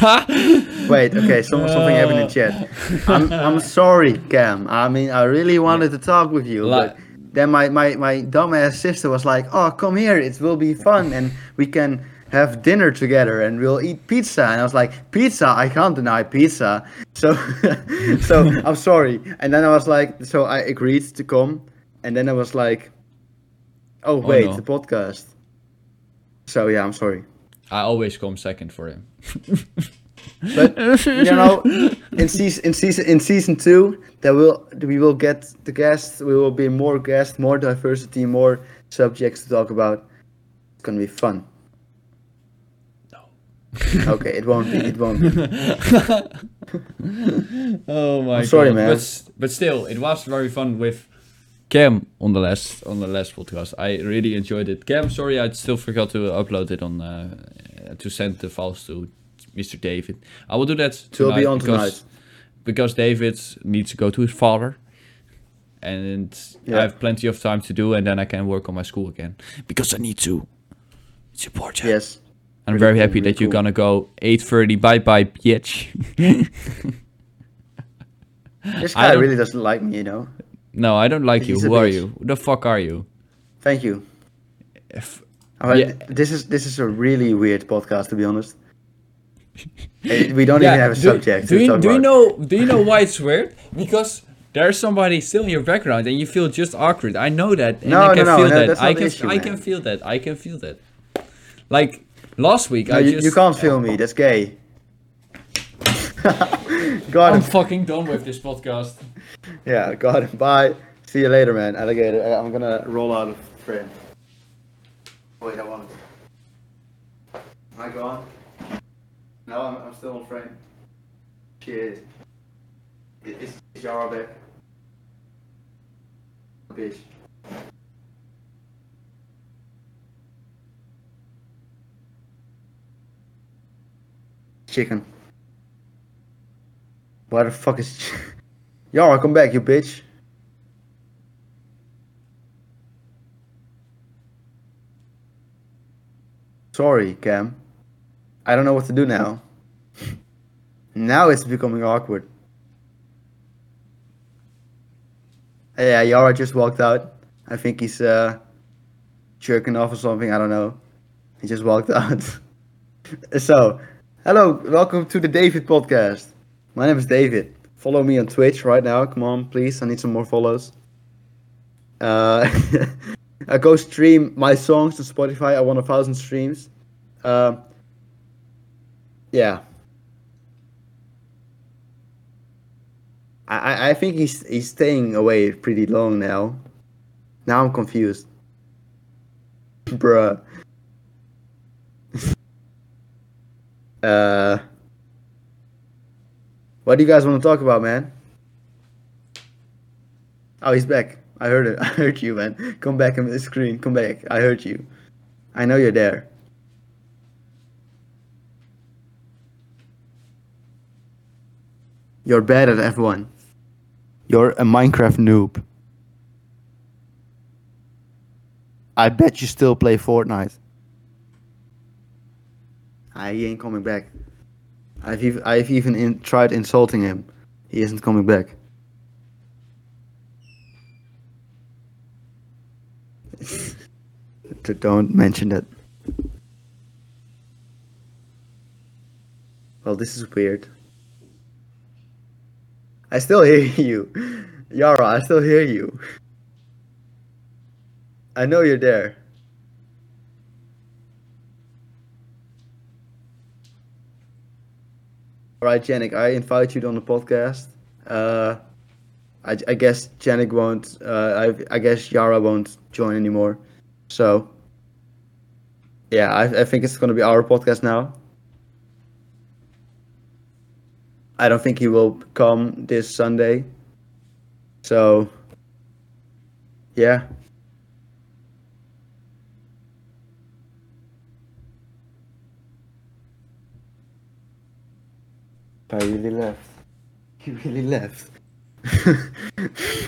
B: [laughs]
A: Wait, okay, some, something happened in chat. Uh. I'm, I'm sorry, Cam. I mean, I really wanted to talk with you,
B: Like-
A: but then my, my, my dumbass sister was like, oh, come here, it will be fun, and we can have dinner together, and we'll eat pizza. And I was like, pizza? I can't deny pizza. So, [laughs] so I'm sorry. And then I was like, so I agreed to come, and then I was like, oh, oh wait,
B: no.
A: the podcast. So yeah, I'm sorry.
B: I always come second for him. [laughs]
A: But you know, in season in season in season two, there will we will get the guests. We will be more guests, more diversity, more subjects to talk about. It's gonna be fun.
B: No.
A: Okay, it won't be. It won't. Be. [laughs]
B: Oh my
A: I'm sorry,
B: god.
A: man.
B: But, but still, it was very fun with Cam on the last on the last podcast. I really enjoyed it. Cam, sorry, I still forgot to upload it on uh, to send the files to Mr. David. I will do that
A: will
B: tonight
A: be on
B: because
A: tonight.
B: because David needs to go to his father. And I have plenty of time to do, and then I can work on my school again because I need to support you.
A: Yes.
B: I'm
A: Really
B: very
A: cool,
B: happy
A: really
B: that you're gonna go 8:30. Bye bye, bitch. [laughs]
A: This guy really doesn't like me, you know.
B: No, I don't like you.
A: He's
B: Who are you? Who the fuck are you?
A: Thank you.
B: If, Yeah.
A: This is this is a really weird podcast, to be honest. Eh, we don't
B: Yeah,
A: even have a
B: do,
A: subject.
B: Do
A: to
B: you, do you know? Do you know why it's weird? Because there's somebody still in your background, and you feel just awkward. I know that, and
A: No,
B: I can
A: no,
B: feel
A: no,
B: that. I can,
A: issue,
B: I can feel that. I can feel that. Like last week, I
A: you,
B: just
A: you can't feel me. That's gay. [laughs] God,
B: I'm fucking done with this podcast. [laughs]
A: Yeah, him. Bye. See you later, man. Alligator. I- I'm gonna roll out of frame. Wait, I won't. Am I gone? No, I'm, I'm still on frame. Cheers. It's is Bitch. Chicken. Why the fuck is... [laughs] Yara, come back, you bitch. Sorry, Cam. I don't know what to do now. [laughs] now it's becoming awkward. Yeah, Yara just walked out. I think he's uh, jerking off or something. I don't know. He just walked [laughs] out. so, hello, welcome to the David podcast. My name is David. Follow me on Twitch right now. Come on, please. I need some more follows. Uh, [laughs] I go stream my songs to Spotify. I want a thousand streams. Uh, yeah. I, I- think he's he's staying away pretty long now. Now I'm confused. [laughs] Bruh. [laughs] uh what do you guys want to talk about, man? Oh, he's back. I heard it. [laughs] I heard you, man. Come back on the screen. Come back. I heard you. I know you're there. You're bad at F1. You're a Minecraft noob. I bet you still play Fortnite. I ain't coming back. I've even, I've even in, tried insulting him. He isn't coming back. [laughs] Don't mention that. Well, this is weird. I still hear [laughs] you. Yara, I still hear you. I know you're there. Alright, Janik, I invite you on the podcast. Uh, I, I guess Janik won't, uh, I, I guess Yara won't join anymore. So, yeah, I, I think it's going to be our podcast now. I don't think he will come this Sunday. So, yeah. I really left. He really left.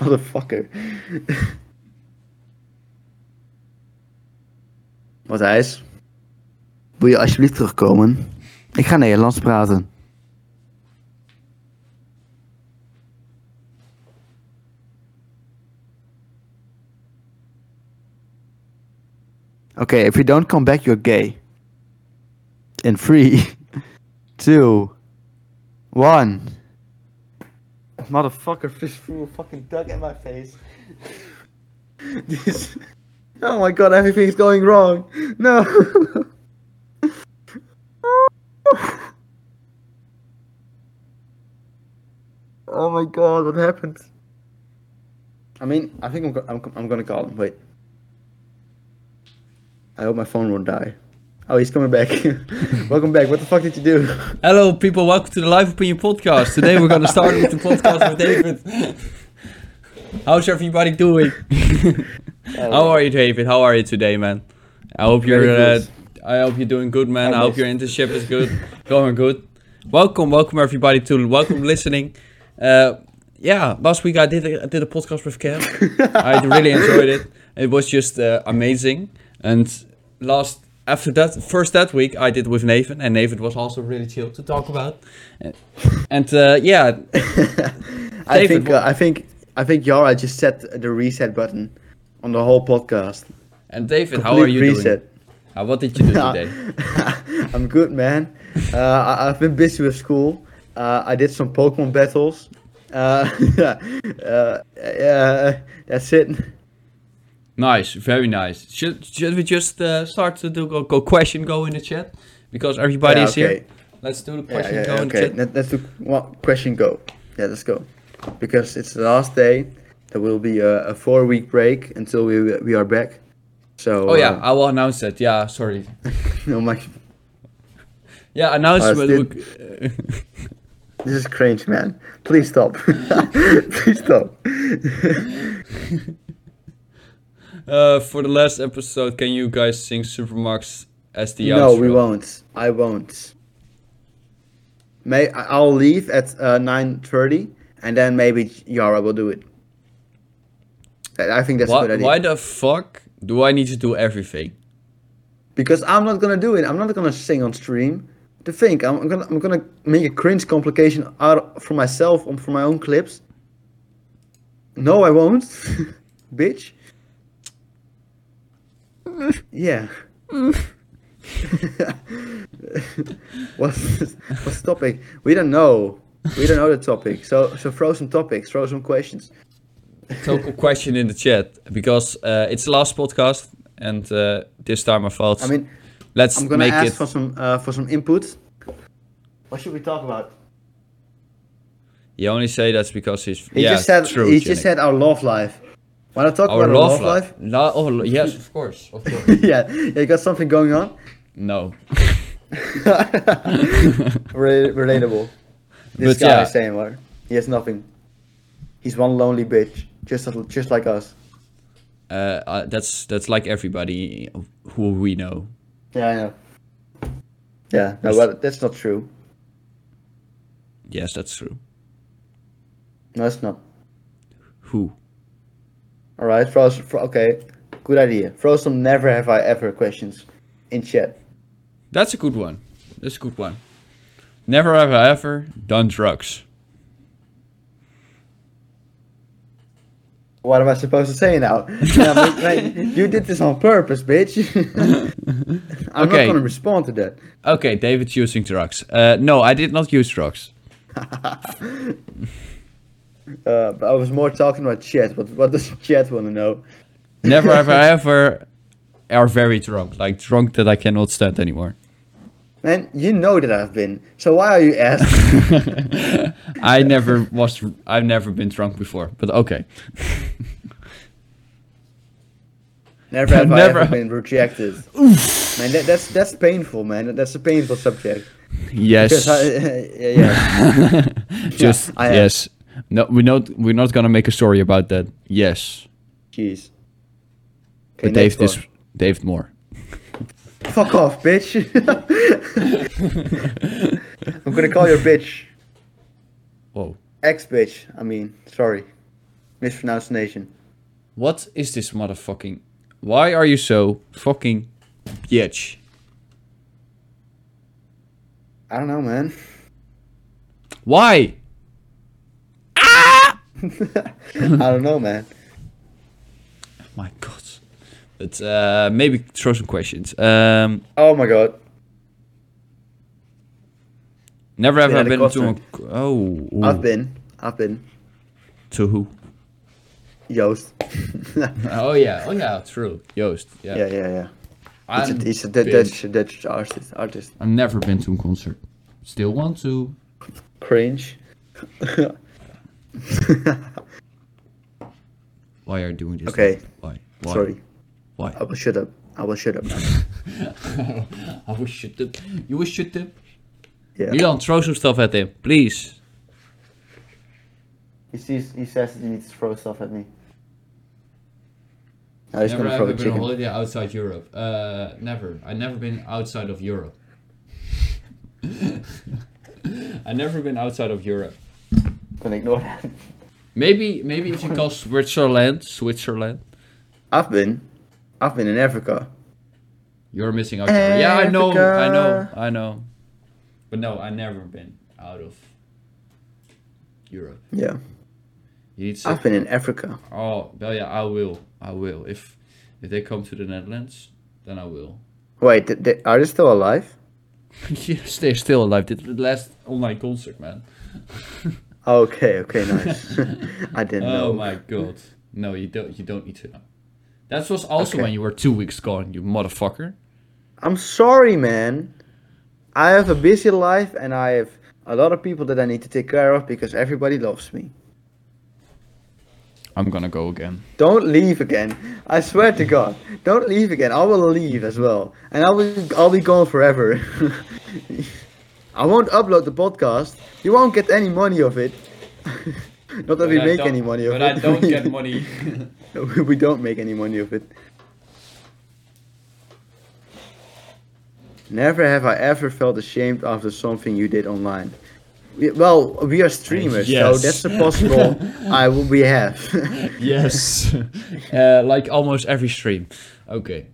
A: Motherfucker. Matthijs, wil je alsjeblieft terugkomen? Ik ga Nederlands praten. Okay, if you don't come back, you're gay. In three, [laughs] two, one. Motherfucker fish threw a fucking duck in my face. this. Oh my god, everything's going wrong. No. oh my god, what happened? I mean, I think I'm, go- I'm, I'm gonna call him. Wait. I hope my phone won't die. Oh, he's coming back. [laughs] Welcome back. What the fuck did you do?
B: Hello, people. Welcome to the Live Opinion Podcast. Today we're going to start with the podcast with David. How's everybody doing? [laughs] How are you, David? How are you today, man? I hope you're. Uh. I hope you're doing good, man.
A: I
B: I hope your internship is good, going good. Welcome, welcome everybody to welcome listening. Uh, yeah, last week I did a, I did a podcast with Cam. [laughs] I really enjoyed it. It was just uh, amazing. And last after that, first that week I did with Nathan, and Nathan was also really chill to talk about. And uh, yeah, [laughs]
A: I think uh, I think I think Yara just set the reset button on the whole podcast.
B: and David, how are you
A: reset.
B: doing? Uh, what did you do [laughs] today? [laughs]
A: I'm good, man. Uh, I, I've been busy with school. Uh, I did some Pokemon battles. Uh, uh, uh, that's it.
B: Nice, very nice. Should should we just uh, start to do go, go question go in the chat because everybody
A: Yeah,
B: is here. Let's do the question
A: yeah,
B: go
A: yeah,
B: in the
A: okay.
B: chat.
A: Let, let's do one question go. Yeah, let's go. Because it's the last day. There will be a, a four week break until we we are back. So.
B: Oh yeah,
A: uh,
B: I will announce it. Yeah, sorry. [laughs]
A: oh my,
B: Yeah, announce
A: Uh,
B: but
A: this is cringe, man. Please stop. [laughs] Please stop. [laughs]
B: uh, for the last episode, can you guys sing Supermax as the
A: no,
B: outro?
A: we won't. I won't. May I'll leave at uh, nine thirty, and then maybe Yara will do it. I think that's a
B: Why,
A: good idea.
B: why the fuck do I need to do everything?
A: Because I'm not gonna do it. I'm not gonna sing on stream. To think, I'm gonna I'm gonna make a cringe complication out for myself on for my own clips. No, I won't, [laughs] bitch. Yeah. [laughs] what's what's the topic? We don't know. We don't know the topic. So so throw some topics. Throw some questions.
B: Total question in the chat because uh, it's the last podcast and uh, this time I thought
A: I mean,
B: let's
A: I'm gonna
B: make
A: ask
B: it.
A: for some uh, for some input. What should we talk about?
B: You only say that's because he's
A: He
B: yeah
A: just said
B: true.
A: he
B: Jenny.
A: just said our love life. Wanna talk
B: our
A: about
B: love,
A: love life?
B: life. Oh, [laughs] yes, of course, of course. [laughs]
A: yeah, yeah, you got something going on.
B: no, [laughs]
A: Re- relatable. This
B: But
A: guy
B: yeah.
A: is saying what? He has nothing. He's one lonely bitch, just just like us.
B: uh, uh, that's that's like everybody who we know.
A: Yeah, I know. Yeah, no, but that's not true.
B: Yes, that's true.
A: No, it's not.
B: Who?
A: All right, throw, okay, good idea. Throw some never have I ever questions in chat.
B: That's a good one. That's a good one. Never have I ever done drugs.
A: What am I supposed to say now? Yeah, but, like, you did this on purpose, bitch. [laughs] I'm
B: Okay.
A: not gonna respond to that.
B: Okay, David's using drugs. Uh, no, I did not use drugs. [laughs]
A: Uh, but I was more talking about chat. What what does chat want to know?
B: Never have I [laughs] ever are very drunk, like drunk that I cannot stand anymore.
A: Man, you know that I've been. So why are you asking? [laughs]
B: I never was. I've never been drunk before, but okay. [laughs]
A: Never have
B: Never.
A: I ever been rejected. man, that, that's that's painful, man. That's a painful subject.
B: Yes.
A: I, yeah, yeah.
B: Just
A: I am.
B: yes. No, we're not. We're not gonna make a story about that. Yes,
A: Jeez. Okay,
B: but Dave is. Dave more. [laughs]
A: Fuck off, bitch. [laughs] I'm gonna call you a bitch.
B: Whoa.
A: Ex bitch. I mean, sorry. Mispronunciation.
B: What is this motherfucking? Why are you so fucking bitch?
A: I don't know, man.
B: Why? [laughs]
A: I don't know, man.
B: My God. But uh, maybe throw some questions. Um,
A: Oh my god.
B: never have
A: Been
B: I been to a
A: concert.
B: oh ooh.
A: I've been. I've been.
B: to who?
A: Joost. [laughs]
B: Oh yeah, oh yeah, true. Joost. Yeah.
A: yeah, yeah, yeah. He's a, he's a
B: been-
A: Dutch, Dutch artist. Artist.
B: I've never been to a concert. Still want to.
A: Cringe. [laughs] [laughs]
B: Why are you doing this?
A: Okay.
B: Why? Why?
A: Sorry.
B: Why?
A: I will shut up. I will shut up. [laughs]
B: I wish shut up. You wish shut up.
A: Yeah.
B: Milan, throw some stuff at him, please.
A: He sees. He says he needs to throw stuff at me. Now he's
B: never
A: gonna throw
B: ever
A: a
B: been on holiday outside Europe. Uh, never. I've never been outside of Europe. [laughs] I've never been outside of Europe.
A: Gonna ignore that.
B: Maybe, maybe if you call Switzerland, Switzerland,
A: I've been. I've been in Africa.
B: you're missing out. Europe. Yeah, I know, I know, I know. But no, I never been out of Europe.
A: Yeah.
B: You need to.
A: I've been in Africa.
B: Oh, well, yeah, I will. I will. If if they come to the Netherlands, then I will.
A: Wait, th- th- are they still alive? [laughs]
B: yes, they're still alive. Did the last online concert, man. [laughs]
A: Okay, okay, nice. [laughs] I didn't
B: Oh
A: know.
B: my god. No, you don't. You don't need to know. That was also
A: Okay.
B: when you were two weeks gone, you motherfucker.
A: I'm sorry, man. I have a busy life and I have a lot of people that I need to take care of because everybody loves me.
B: I'm gonna go again.
A: Don't leave again. I swear to God. Don't leave again. I will leave as well. And I will I'll be gone forever. [laughs] I won't upload the podcast. You won't get any money of it. [laughs] Not that we
B: I
A: make any money of
B: but
A: it.
B: I [laughs] don't get money. [laughs]
A: we don't make any money of it. Never have I ever felt ashamed after something you did online. We, well, we are streamers, so that's a possible I will we have.
B: yes. uh, like almost every stream. Okay.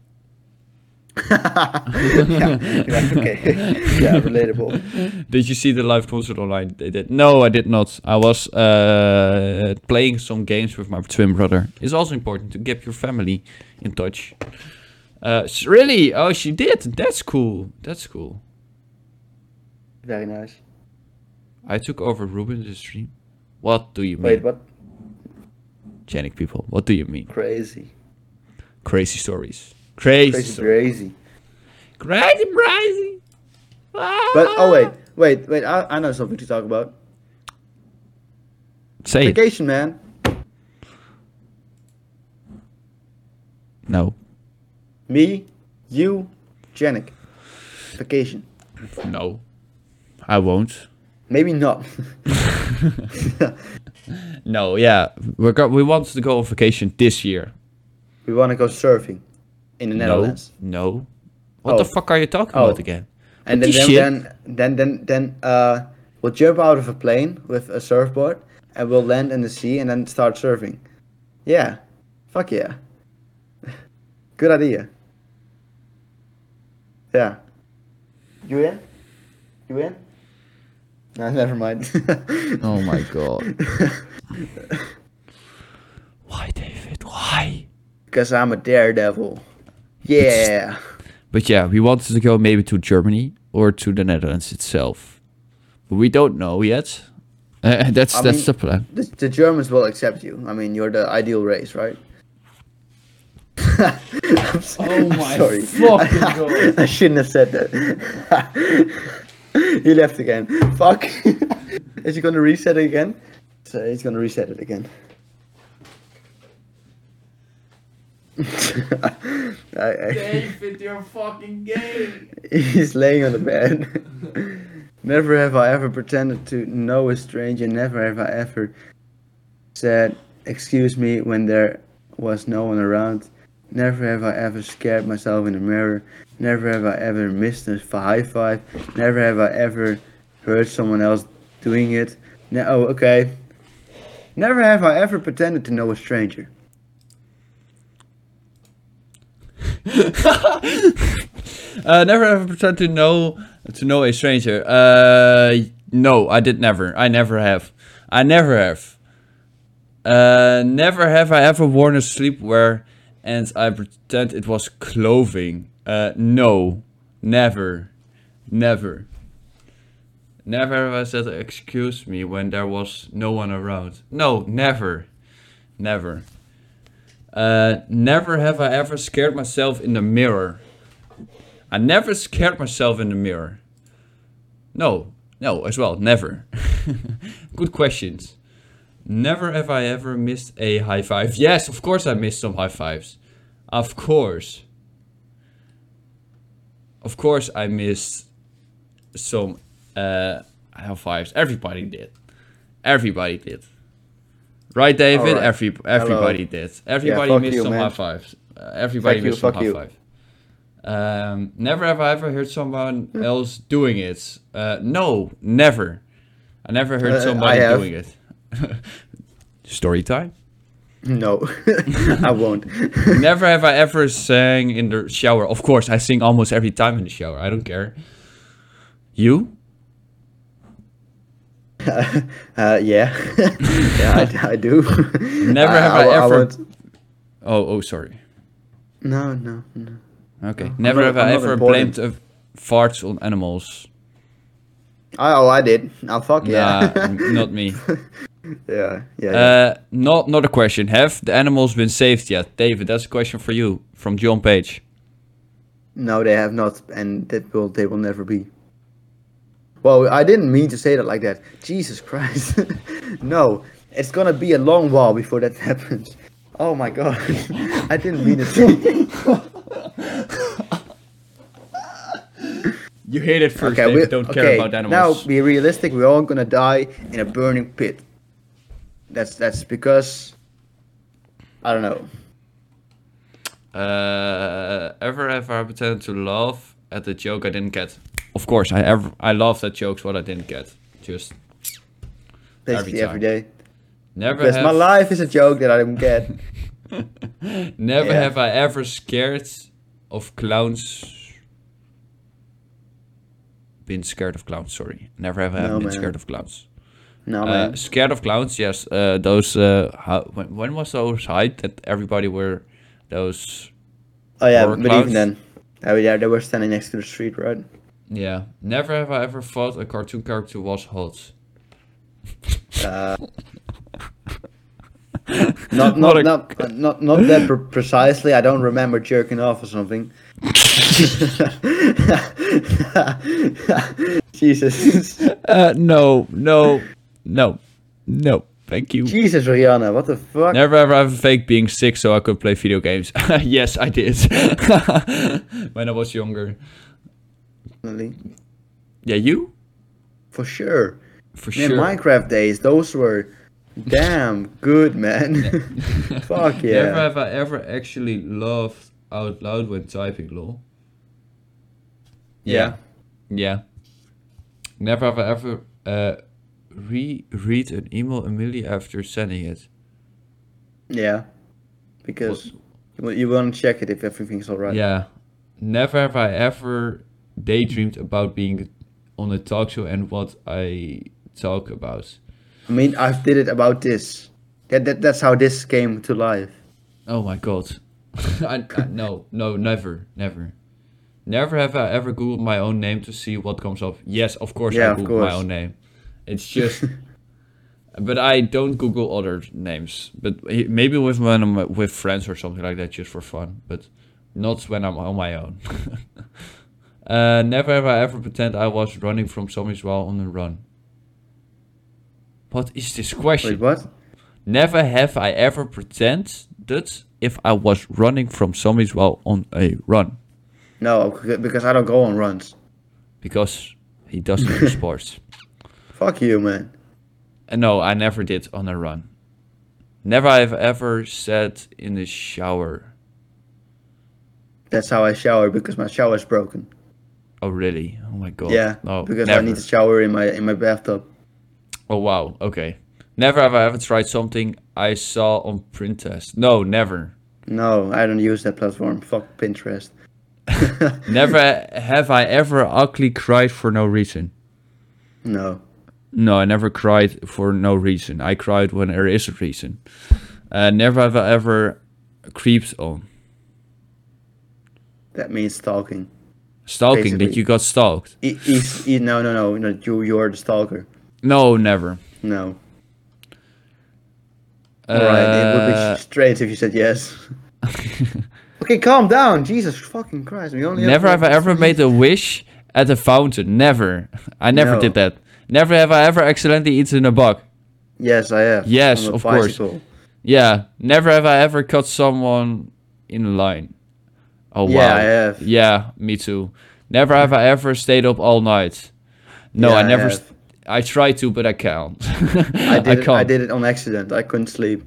A: Yeah, [laughs] yeah, okay. [laughs] yeah, relatable.
B: Did you see the live concert online? They did. No, I did not. I was uh, playing some games with my twin brother. It's also important to get your family in touch. Uh, really? Oh, she did. That's cool. That's cool.
A: Very nice.
B: I took over Ruben's stream. What do you mean?
A: Wait, what?
B: Janik people, what do you mean?
A: Crazy.
B: Crazy stories. Crazy.
A: Crazy, crazy.
B: Crazy, crazy. Ah.
A: But, oh, wait, wait, wait, I, I know something to talk about.
B: Say it.
A: Vacation, man.
B: No.
A: Me, you, Janik. Vacation.
B: No. I won't.
A: Maybe not. [laughs]
B: No, yeah. We're go- we want to go on vacation this year.
A: we want to go surfing in the Netherlands.
B: No. No. What
A: Oh.
B: the fuck are you talking
A: Oh.
B: about again?
A: And
B: What
A: then
B: the
A: then, then then then then uh we'll jump out of a plane with a surfboard and we'll land in the sea and then start surfing. Yeah. Fuck yeah. [laughs] Good idea. Yeah. You in? You in? No, [laughs] never mind.
B: Oh my [laughs] god. Why, David? Why?
A: Because I'm a daredevil. Yeah.
B: But yeah, we wanted to go maybe to Germany or to the Netherlands itself. But we don't know yet. Uh, [laughs] that's
A: I
B: that's
A: mean-
B: the plan.
A: The, the Germans will accept you. I mean, you're the ideal race, right? I'm s- [laughs]
B: Oh
A: I'm
B: my
A: sorry.
B: fucking [laughs] God.
A: I shouldn't have said that. he left again. Fuck. Is he gonna reset it again? So he's gonna reset it again. [laughs] I, I,
B: David, you're fucking gay. [laughs]
A: He's laying on the bed. [laughs] never have I ever pretended to know a stranger. Never have I ever said, Excuse me, when there was no one around. Never have I ever scared myself in the mirror. Never have I ever missed a high five. Never have I ever heard someone else doing it. No, oh, okay. Never have I ever pretended to know a stranger. [laughs]
B: Uh, never ever pretend to know to know a stranger. Uh, no, I did never. I never have. I never have. Uh, never have I ever worn a sleepwear and I pretend it was clothing. Uh, no, never, never. Never have I said excuse me when there was no one around. No, never, never. Uh, never have I ever scared myself in the mirror. I never scared myself in the mirror. No, no, as well, never. [laughs] Good questions. Never have I ever missed a high five. Yes, of course I missed some high fives. Of course. Of course I missed some uh, high fives. Everybody did. Everybody did. Right, David?
A: Alright.
B: Every everybody did. Everybody
A: fuck
B: missed
A: you,
B: some
A: man.
B: high fives. Uh, everybody
A: Fuck you,
B: missed some high
A: you.
B: fives. Um, never have I ever heard someone else doing it. Uh, no, never. I never heard
A: Uh,
B: somebody doing it. [laughs] Story time.
A: No, [laughs] I won't. [laughs]
B: Never have I ever sang in the shower. Of course, I sing almost every time in the shower. I don't care. You? [laughs]
A: uh, yeah, [laughs] yeah, I, I do. [laughs]
B: Never have I, ever.
A: won't-
B: oh, oh, sorry.
A: no, no, no.
B: Okay.
A: I'm
B: Never
A: not-
B: have I ever blamed uh, farts on animals.
A: Oh, I did. Oh, fuck yeah.
B: Nah, not me.
A: yeah, yeah. yeah.
B: Uh, not not a question. Have the animals been saved yet, David? That's a question for you from John Page.
A: No, they have not, and that will they will never be. Well, I didn't mean to say that like that. Jesus Christ. [laughs] no, it's gonna be a long while before that [laughs] happens. Oh my god. [laughs] I didn't mean it.
B: You hate it first,
A: okay, we,
B: don't care
A: okay,
B: about
A: now
B: animals.
A: be realistic. We're all gonna die in a burning pit. That's that's because I don't know.
B: Uh, ever have I pretended to laugh at the joke I didn't get? Of course, I ever I laughed at jokes what I didn't get. Just
A: Basically
B: time.
A: every day.
B: never
A: Because
B: have
A: my life is a joke that I don't get. [laughs]
B: never
A: Yeah.
B: have I ever scared of clowns. Been scared of clowns. Sorry, never have I
A: No,
B: been
A: man.
B: scared of clowns.
A: No
B: Uh,
A: man.
B: scared of clowns, yes. Uh, those uh, how, when, when was those hype that everybody were those?
A: Oh yeah, but
B: clowns?
A: even then, oh yeah, they were standing next to the street, right?
B: Yeah, never have I ever thought a cartoon character was hot.
A: Uh, [laughs] not
B: Not
A: not
B: a-
A: not, not not that pre- precisely. I don't remember jerking off or something. [laughs] Jesus,
B: Uh, no, no, no, no. Thank you.
A: Jesus, Rihanna, what the fuck?
B: Never ever have fake being sick so I could play video games. [laughs] yes, I did. when I was younger.
A: Definitely.
B: Yeah, you?
A: For sure.
B: For
A: Man,
B: sure.
A: Minecraft days, those were damn good, man. [laughs] [laughs] fuck yeah.
B: Never have I ever actually laughed out loud when typing, lol.
A: Yeah.
B: Yeah. Never have I ever uh, reread an email immediately after sending it.
A: Yeah. Because you, wa- you want to check it if everything's alright.
B: Yeah. Never have I ever daydreamed about being on a talk show and what I talk about.
A: I mean, I've did it about this. That, that that's how this came to life.
B: Oh my god. [laughs] I, I, no, no, never, never. Never have I ever Googled my own name to see what comes up. Yes, of course
A: Yeah,
B: I
A: googled
B: Google my own name. It's [laughs] just... but I don't Google other names. But maybe with when I'm with friends or something like that, just for fun. But not when I'm on my own. [laughs] uh, never have I ever pretend I was running from zombies while on a run. What is this question?
A: Wait, what?
B: Never have I ever pretended if I was running from zombies while on a run.
A: No, because I don't go on runs.
B: Because he doesn't do [laughs] sports.
A: Fuck you, man.
B: And no, I never did on a run. Never have ever sat in the shower.
A: That's how I shower because my shower's broken.
B: Oh really? Oh my god.
A: yeah,
B: No,
A: because
B: never.
A: I need to shower in my in my bathtub.
B: Oh wow. Okay. Never have I ever tried something I saw on Pinterest. No, never.
A: No, I don't use that platform. Fuck Pinterest. [laughs]
B: Never have I ever ugly cried for no reason.
A: no.
B: No, I never cried for no reason. I cried when there is a reason. Uh, never have I ever creeped on.
A: That means stalking.
B: Stalking, that you got stalked.
A: No, no, no, no. You, you're the stalker.
B: No, never.
A: No. Alright, it would
B: Uh,
A: be strange if you said yes. [laughs] okay, calm down. Jesus fucking Christ. We only
B: Never have I ever made a wish at a fountain. Never. I never
A: No.
B: did that. Never have I ever accidentally eaten a bug.
A: Yes, I have.
B: Yes, of course. Yeah. Never have I ever cut someone in line. Oh
A: Yeah,
B: wow.
A: I have.
B: Yeah, me too. Never have I ever stayed up all night. No,
A: Yeah,
B: I
A: I
B: never.
A: have.
B: st- I try to, but I can't. [laughs]
A: I did, it,
B: can't.
A: I did it on accident. I couldn't sleep.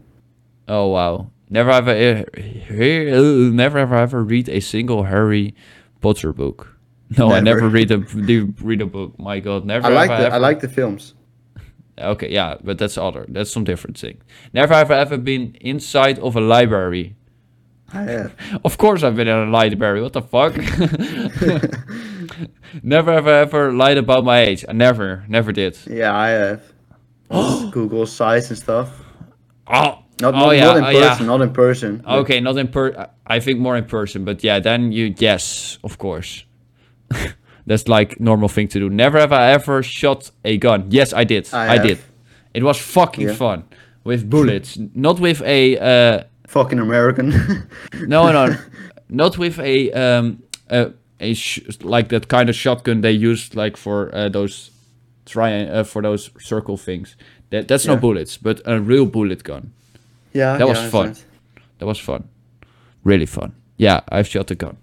B: Oh wow! Never have I uh, never have I ever read a single Harry Potter book. No, I never
A: Never.
B: read a read a book. My God, never.
A: I like
B: I ever,
A: I like the films.
B: Okay, yeah, but that's other. That's some different thing. Never have I ever been inside of a library.
A: I.
B: Of course, I've been in a library. What the fuck? [laughs] never have I ever lied about my age. I never, never did.
A: Yeah, I have. [gasps] Google sites and stuff.
B: Oh,
A: Not,
B: oh
A: not,
B: yeah,
A: not in
B: oh, yeah.
A: person. Not in person.
B: Okay, not in per. I think more in person, but yeah, then you yes, of course. [laughs] That's like normal thing to do. Never have I ever shot a gun. Yes, I did.
A: I
B: I, did. It was fucking
A: Yeah.
B: fun with bullets, not with a uh,
A: Fucking American.
B: no, no, [laughs] not with a um a, a sh- like that kind of shotgun they used like for uh, those try uh, for those circle things. That that's no bullets, but a real bullet gun.
A: yeah,
B: That
A: yeah,
B: was fun. That was fun. Really fun. Yeah, I've shot a gun.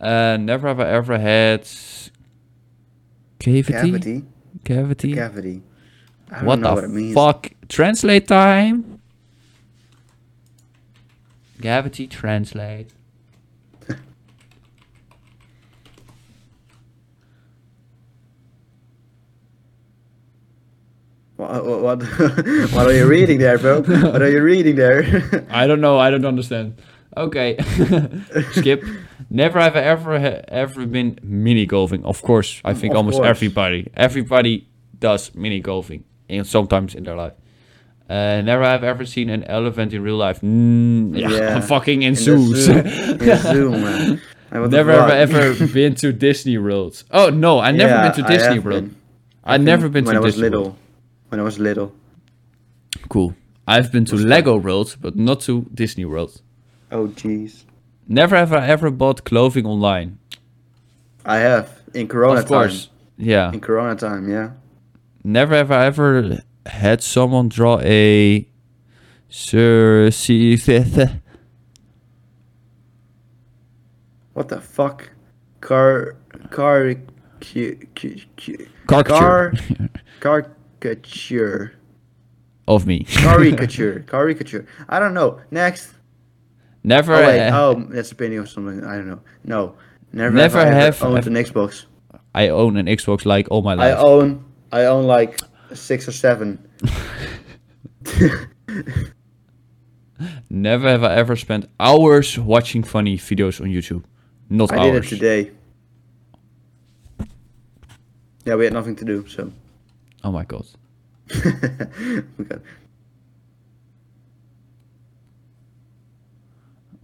B: Uh, never have I ever had cavity.
A: Cavity.
B: Cavity.
A: Cavity. I don't
B: what
A: know
B: the
A: what it means.
B: fuck? Translate time. Cavity translate. [laughs]
A: What, what, what, [laughs] what are you reading there, bro? What are you reading there? [laughs]
B: I don't know. I don't understand. Okay. Skip. Never have I ever ever been mini golfing. Of course, I think
A: Of
B: almost
A: course.
B: everybody everybody does mini golfing, and sometimes in their life. Uh, never have ever seen an elephant in real life. Mm, yeah, [laughs]
A: Yeah,
B: fucking in,
A: the
B: zoos.
A: zoo. In zoo, man. [laughs]
B: Never have? I ever been to Disney World. Oh no, I never
A: Yeah,
B: been to Disney
A: have
B: World.
A: been.
B: I've never been
A: when
B: to
A: I was
B: Disney
A: little.
B: World.
A: When I was little.
B: Cool. I've been to
A: fun.
B: Lego World, but not to Disney World.
A: Oh, jeez.
B: Never have I ever bought clothing online.
A: I have in Corona
B: of course.
A: time.
B: Yeah.
A: In Corona time, yeah.
B: Never have I ever had someone draw a Sir C
A: What the fuck? Car, car, cu, cu, cu,
B: caricature
A: car, caricature, [laughs]
B: of me. [laughs]
A: caricature, caricature. I don't know. Next.
B: Never
A: Oh wait.
B: ha-
A: Oh, that's a penny or something. I don't know. No. Never.
B: Never
A: have,
B: have-
A: owned
B: have-
A: an Xbox.
B: I own an Xbox like all my life.
A: I own. I own like six or seven. [laughs]
B: Never have I ever spent hours watching funny videos on YouTube. Not
A: I
B: hours.
A: did it today. Yeah, we had nothing to do, so.
B: Oh my god. [laughs]
A: okay.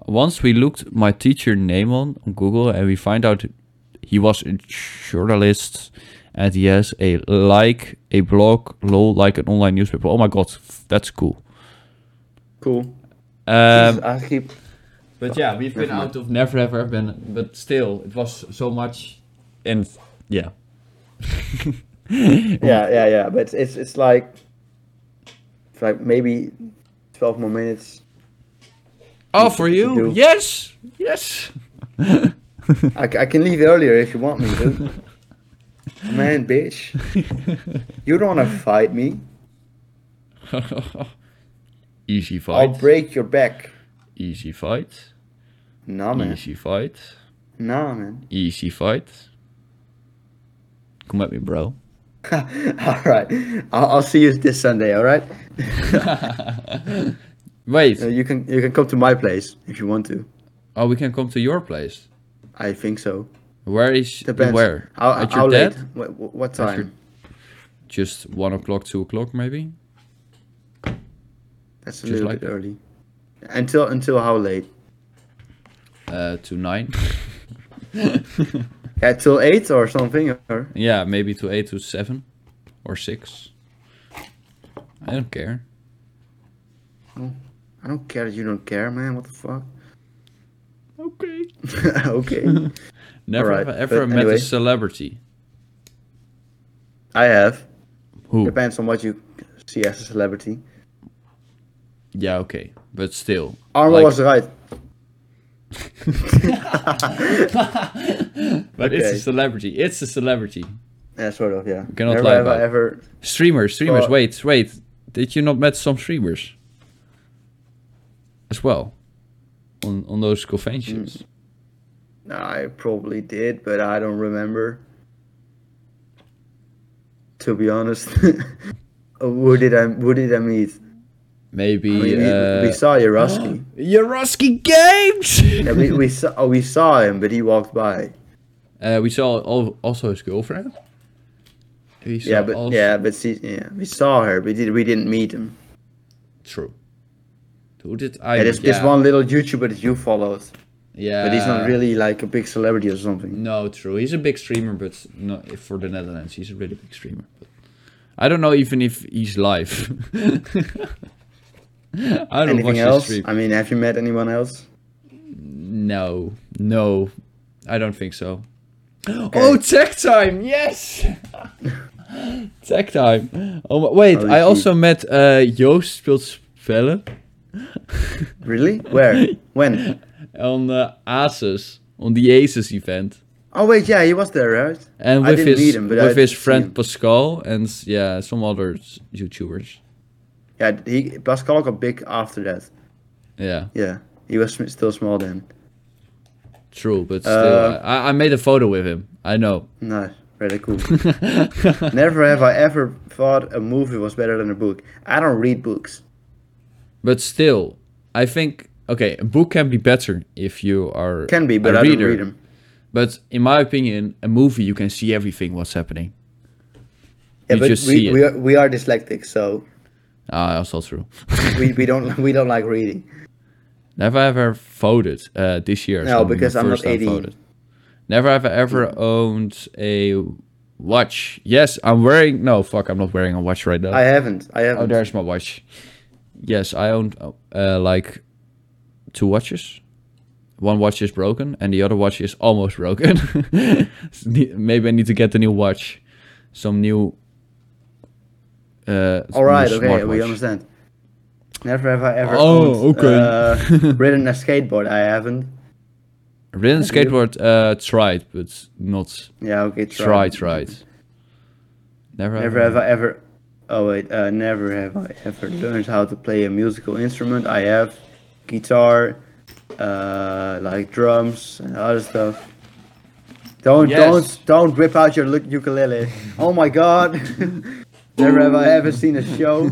B: Once we looked my teacher name on, on Google and we find out he was a journalist and he has a like a blog lol like an online newspaper. Oh my god, that's cool.
A: Cool.
B: Um,
A: I keep.
B: but yeah, we've been out of never ever been, but still, it was so much, and yeah, [laughs]
A: Yeah, yeah, yeah. But it's it's, it's like. It's like maybe twelve more minutes.
B: Oh, for you?
A: do.
B: Yes, yes.
A: I can leave earlier if you want me to. [laughs] Man, bitch. You don't want to fight me. [laughs]
B: Easy fight.
A: I'll break your back.
B: Easy fight.
A: Nah, man.
B: Easy fight.
A: Nah, man.
B: Easy fight. Come at me, bro. [laughs]
A: all right. I'll, I'll see you this Sunday. All right. [laughs]
B: Wait.
A: Uh, you can you can come to my place if you want to.
B: Oh, we can come to your place.
A: I think so.
B: Where is
A: Depends.
B: where?
A: How,
B: At
A: how
B: your
A: late? What, what
B: At your-
A: time?
B: Just one o'clock, two o'clock, maybe.
A: That's a
B: just
A: little
B: like
A: bit
B: that.
A: early. Until until how late?
B: Uh, to nine. [laughs]
A: Yeah, till eight or something. Or
B: yeah, maybe to eight to seven, or six. I don't care.
A: I don't care that you don't care, man. What the fuck?
B: Okay. [laughs]
A: okay. [laughs]
B: Never
A: Alright,
B: have I ever met
A: anyway.
B: a celebrity.
A: I have.
B: Who?
A: Depends on what you see as a celebrity.
B: Yeah, okay, but still.
A: Armo
B: Like-
A: was right. [laughs]
B: But it's a celebrity. It's a celebrity.
A: Yeah, sort of. Yeah.
B: cannot
A: Never
B: lie about
A: ever.
B: Streamers, streamers.
A: Well-
B: wait, wait. Did you not met some streamers as well on on those conventions?
A: No, I probably did, but I don't remember. To be honest, who did I who did I meet?
B: Maybe.
A: I mean, we,
B: uh,
A: we saw Yaroski. [gasps]
B: Yaroski Games.
A: yeah, we, we saw oh, we saw him, but he walked by.
B: uh, we saw also his girlfriend. We saw
A: Yeah, but
B: also-
A: yeah, but see, yeah, we saw her, but did we didn't meet him.
B: True. Who did I?
A: Yeah, there's
B: yeah,
A: this one little YouTuber that you followed,
B: Yeah,
A: but he's not really like a big celebrity or something.
B: No, true. He's a big streamer, but not if for the Netherlands. He's a really big streamer. But I don't know even if he's live. [laughs] I don't watch
A: Anything else?
B: stream.
A: I mean, have you met anyone else?
B: No, no, I don't think so. Oh, tech time! Yes, [laughs] tech time. Oh wait,
A: Holy
B: I also met uh, Joost speelt spellen
A: Really? Where? [laughs] when?
B: On uh, Asus on the Asus event.
A: Oh wait, yeah, he was there, right?
B: And with his
A: him,
B: with
A: I
B: his friend. Pascal and yeah some other YouTubers.
A: Yeah, he Pascal got big after that.
B: Yeah,
A: Yeah, he was still small then.
B: true, but still,
A: Uh,
B: I, I made a photo with him. I know.
A: Nice, really cool. [laughs] Never have I ever thought a movie was better than a book. I don't read books.
B: But still, I think okay, a book can be better if you are
A: Can be, but
B: a
A: I
B: reader.
A: don't read them.
B: But in my opinion, a movie you can see everything what's happening.
A: Yeah,
B: You
A: but we, we are we are dyslexic, so
B: Ah, that's also true. [laughs]
A: we, we don't we don't like reading.
B: Never ever voted uh, this year.
A: No,
B: so
A: because I'm not
B: first
A: 18.
B: voted. Never have I ever owned a watch. Yes, I'm wearing. No, fuck, I'm not wearing a watch right now.
A: I haven't. I haven't.
B: Oh, there's my watch. Yes, I owned uh, like two watches. One watch is broken, and the other watch is almost broken. [laughs] Maybe I need to get a new watch, some new. Uh,
A: All right,
B: new
A: okay, we understand. Never have I ever
B: Oh,
A: owned,
B: okay.
A: uh, [laughs] ridden a skateboard. I haven't.
B: Ridden
A: Have
B: skateboard, uh, tried, but not
A: Yeah, okay.
B: tried, tried. Never,
A: Never have I ever. Oh wait, uh, never have I ever learned how to play a musical instrument. I have guitar, uh, like drums and other stuff. Don't
B: Yes.
A: don't don't rip out your ukulele. Oh my god! [laughs] never have I ever seen a show.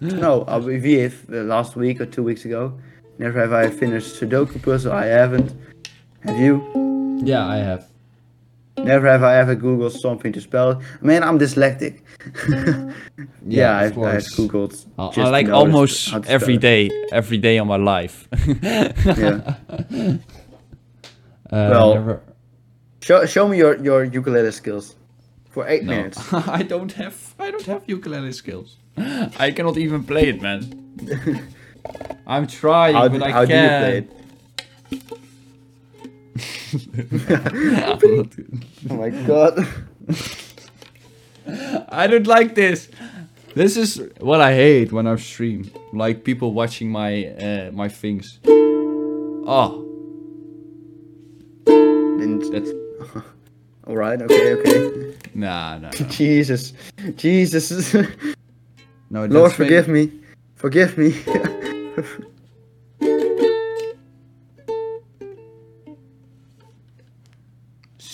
A: No, uh, we have uh, last week or two weeks ago. Never have I finished Sudoku puzzle. I haven't. Have you?
B: Yeah, I have.
A: Never have I ever Googled something to spell it. Man, I'm dyslexic. [laughs] yeah,
B: of
A: I've, I've. Googled.
B: I- I like almost every day, every day of my life. [laughs]
A: Yeah.
B: Uh,
A: Well,
B: never-
A: Show, show me your, your ukulele skills for eight
B: No.
A: minutes. [laughs]
B: I don't have I don't have ukulele skills. I cannot even play it, man. I'm trying,
A: How,
B: but
A: do-
B: I
A: how do you
B: can't.
A: play it? [laughs] Oh my god. [laughs]
B: I don't like this. This is what I hate when I stream. Like people watching my uh, my things. Oh,
A: Didn't-
B: that's [laughs]
A: All right. Okay. Okay.
B: nah, nah. nah.
A: Jesus. Jesus.
B: No,
A: Lord, forgive me. Forgive me.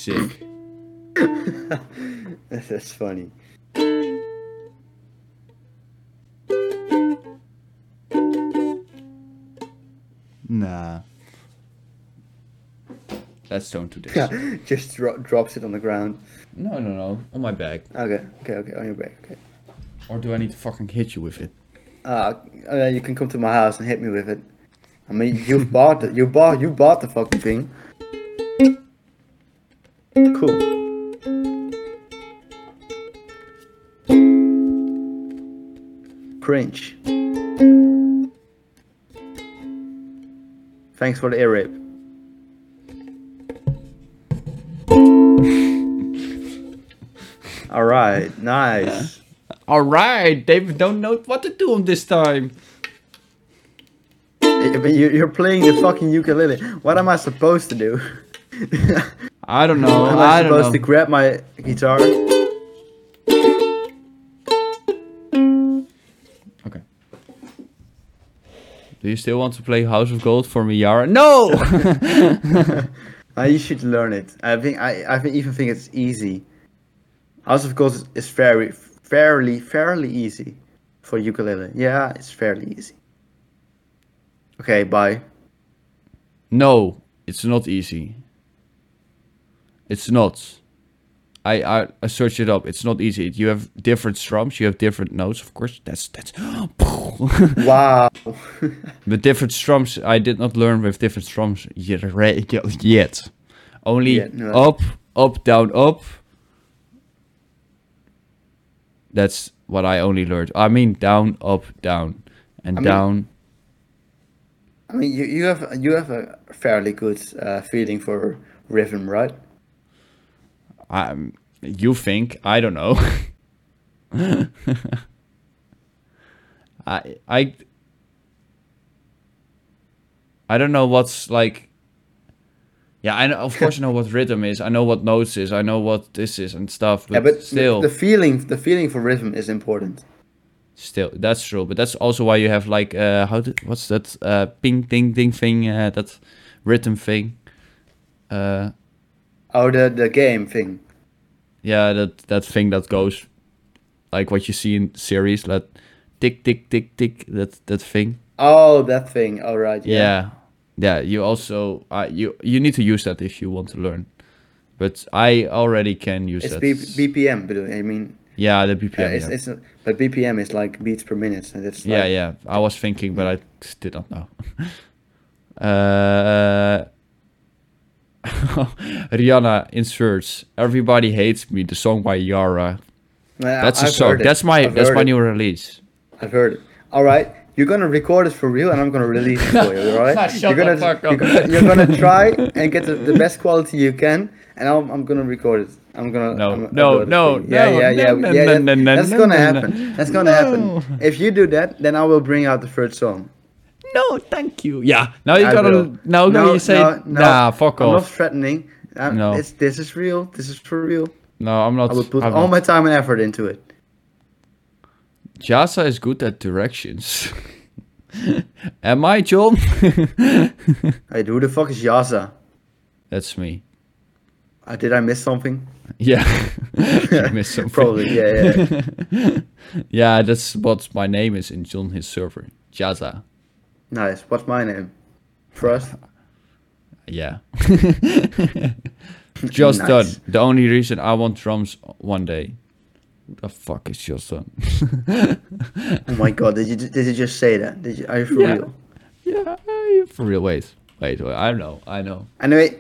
B: Sick. [laughs]
A: That's funny.
B: Nah. let's don't do this.
A: Yeah, just dro- drops it on the ground.
B: No, no, no, on my back.
A: Okay, okay, okay, on your back. Okay.
B: Or do I need to fucking hit you with it?
A: Uh, uh, you can come to my house and hit me with it. I mean, you bought it. You bought. You bought the fucking thing. Cool. Cringe. Thanks for the ear rape. All right, nice.
B: All right, David don't know what to do on this time.
A: You're playing the fucking ukulele. What am I supposed to do? [laughs]
B: I don't know.
A: am I
B: I
A: supposed
B: know.
A: to grab my guitar?
B: Okay. Do you still want to play House of Gold for me, Yara? No. [laughs]
A: You should learn it. I think I, I think, even think it's easy. House of Gold is, is very, fairly, fairly easy for ukulele. Yeah, it's fairly easy. Okay, bye.
B: no, it's not easy. It's not. I, I I searched it up. It's not easy. You have different strums. You have different notes. Of course, that's that's. [gasps]
A: Wow. [laughs]
B: the different strums I did not learn with different strums yet. yet. Only
A: no.
B: up, up, down, up. That's what I only learned. I mean down, up, down, and
A: I mean-
B: down.
A: I mean, you, you have you have a fairly good uh, feeling for rhythm, right?
B: Um, you think I don't know. [laughs] I I I don't know what's like. Yeah, I know, of course I know what rhythm is. I know what notes is. I know what this is and stuff. But,
A: yeah, but the-
B: still,
A: the feeling the feeling for rhythm is important.
B: still that's true. But that's also why you have like uh how did what's that uh ping ding ding thing uh, that rhythm thing. Uh
A: Oh, the the game thing.
B: yeah that that thing that goes like what you see in series that tick tick tick tick that that thing
A: Oh, that thing. All right.
B: yeah
A: Yeah.
B: yeah, you also uh, you you need to use that if you want to learn but i already can use
A: It's
B: that
A: B- BPM, but I mean,
B: yeah the
A: uh,
B: bpm
A: it's,
B: yeah.
A: it's but BPM is like beats per minute, and it's
B: yeah
A: like,
B: yeah i was thinking but i did not know [laughs] uh [laughs] Rihanna inserts everybody hates me the song by Yara that's a
A: I've
B: song that's my
A: I've
B: that's my
A: it.
B: new release
A: I've heard it. All right, you're gonna record it for real, and I'm gonna release it for you. All right? [laughs] You're gonna you're gonna, you're gonna try and get the, the best quality you can, and I'm, I'm gonna record it. I'm gonna
B: No,
A: I'm,
B: no, no,
A: yeah,
B: no,
A: yeah, yeah,
B: no,
A: yeah,
B: no,
A: that-
B: no, no,
A: That's gonna happen. That's gonna happen. If you do that, then I will bring out the third song.
B: No thank you yeah now you
A: I
B: gotta
A: will.
B: now
A: no,
B: you say
A: no, no,
B: nah fuck
A: I'm
B: off
A: not threatening. I'm,
B: No.
A: this is real. This is for real.
B: no i'm not
A: I will put
B: I'm
A: all
B: not.
A: my time and effort into it.
B: Jasa is good at directions. [laughs] Am I, John? [laughs]
A: Hey, who the fuck is Yaza?
B: That's me.
A: Uh, did I miss something?
B: Yeah. [laughs] you missed something.
A: Probably. Yeah, yeah.
B: Yeah, that's what my name is in John his server. Jaza.
A: Nice. What's my name? Frost. [laughs]
B: Yeah. [laughs] Just
A: Nice.
B: done. The only reason I want drums one day. The fuck is just done?
A: Oh my god, did you did you just say that? Did you, are you for
B: Yeah.
A: real?
B: yeah, eh, for real. Wait, wait, wait. I know, I know.
A: Anyway.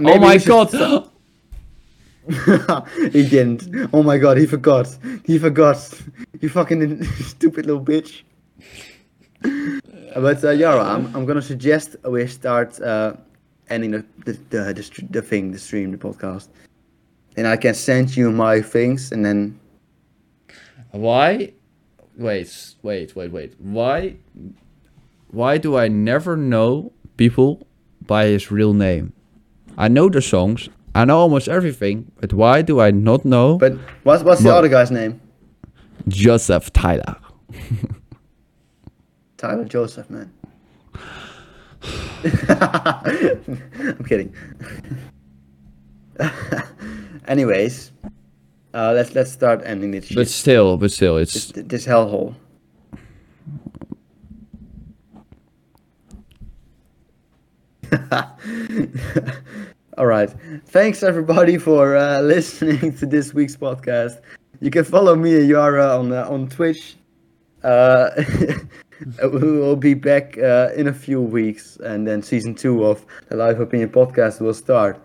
B: Oh my god! [laughs]
A: he didn't. Oh my god, he forgot. He forgot. You fucking stupid little bitch. But uh, Yara, I'm, I'm gonna suggest we start uh, ending the the, the the the thing, the stream, the podcast. And I can send you my things, and then
B: Why? Wait, wait, wait, wait. Why? Why do I never know people by his real name? I know the songs. I know almost everything, but why do I not know
A: But what's what's the other guy's name?
B: Joseph Tyler? [laughs]
A: Tyler Joseph, man. [laughs] I'm kidding. [laughs] Anyways, uh, let's let's start ending this shit.
B: But still, but still,
A: this,
B: it's
A: this hellhole. [laughs] All right. Thanks everybody for uh, listening to this week's podcast. You can follow me and Yara on uh, on Twitch. Uh, we will be back uh, in a few weeks, and then season two of the Live Opinion podcast will start.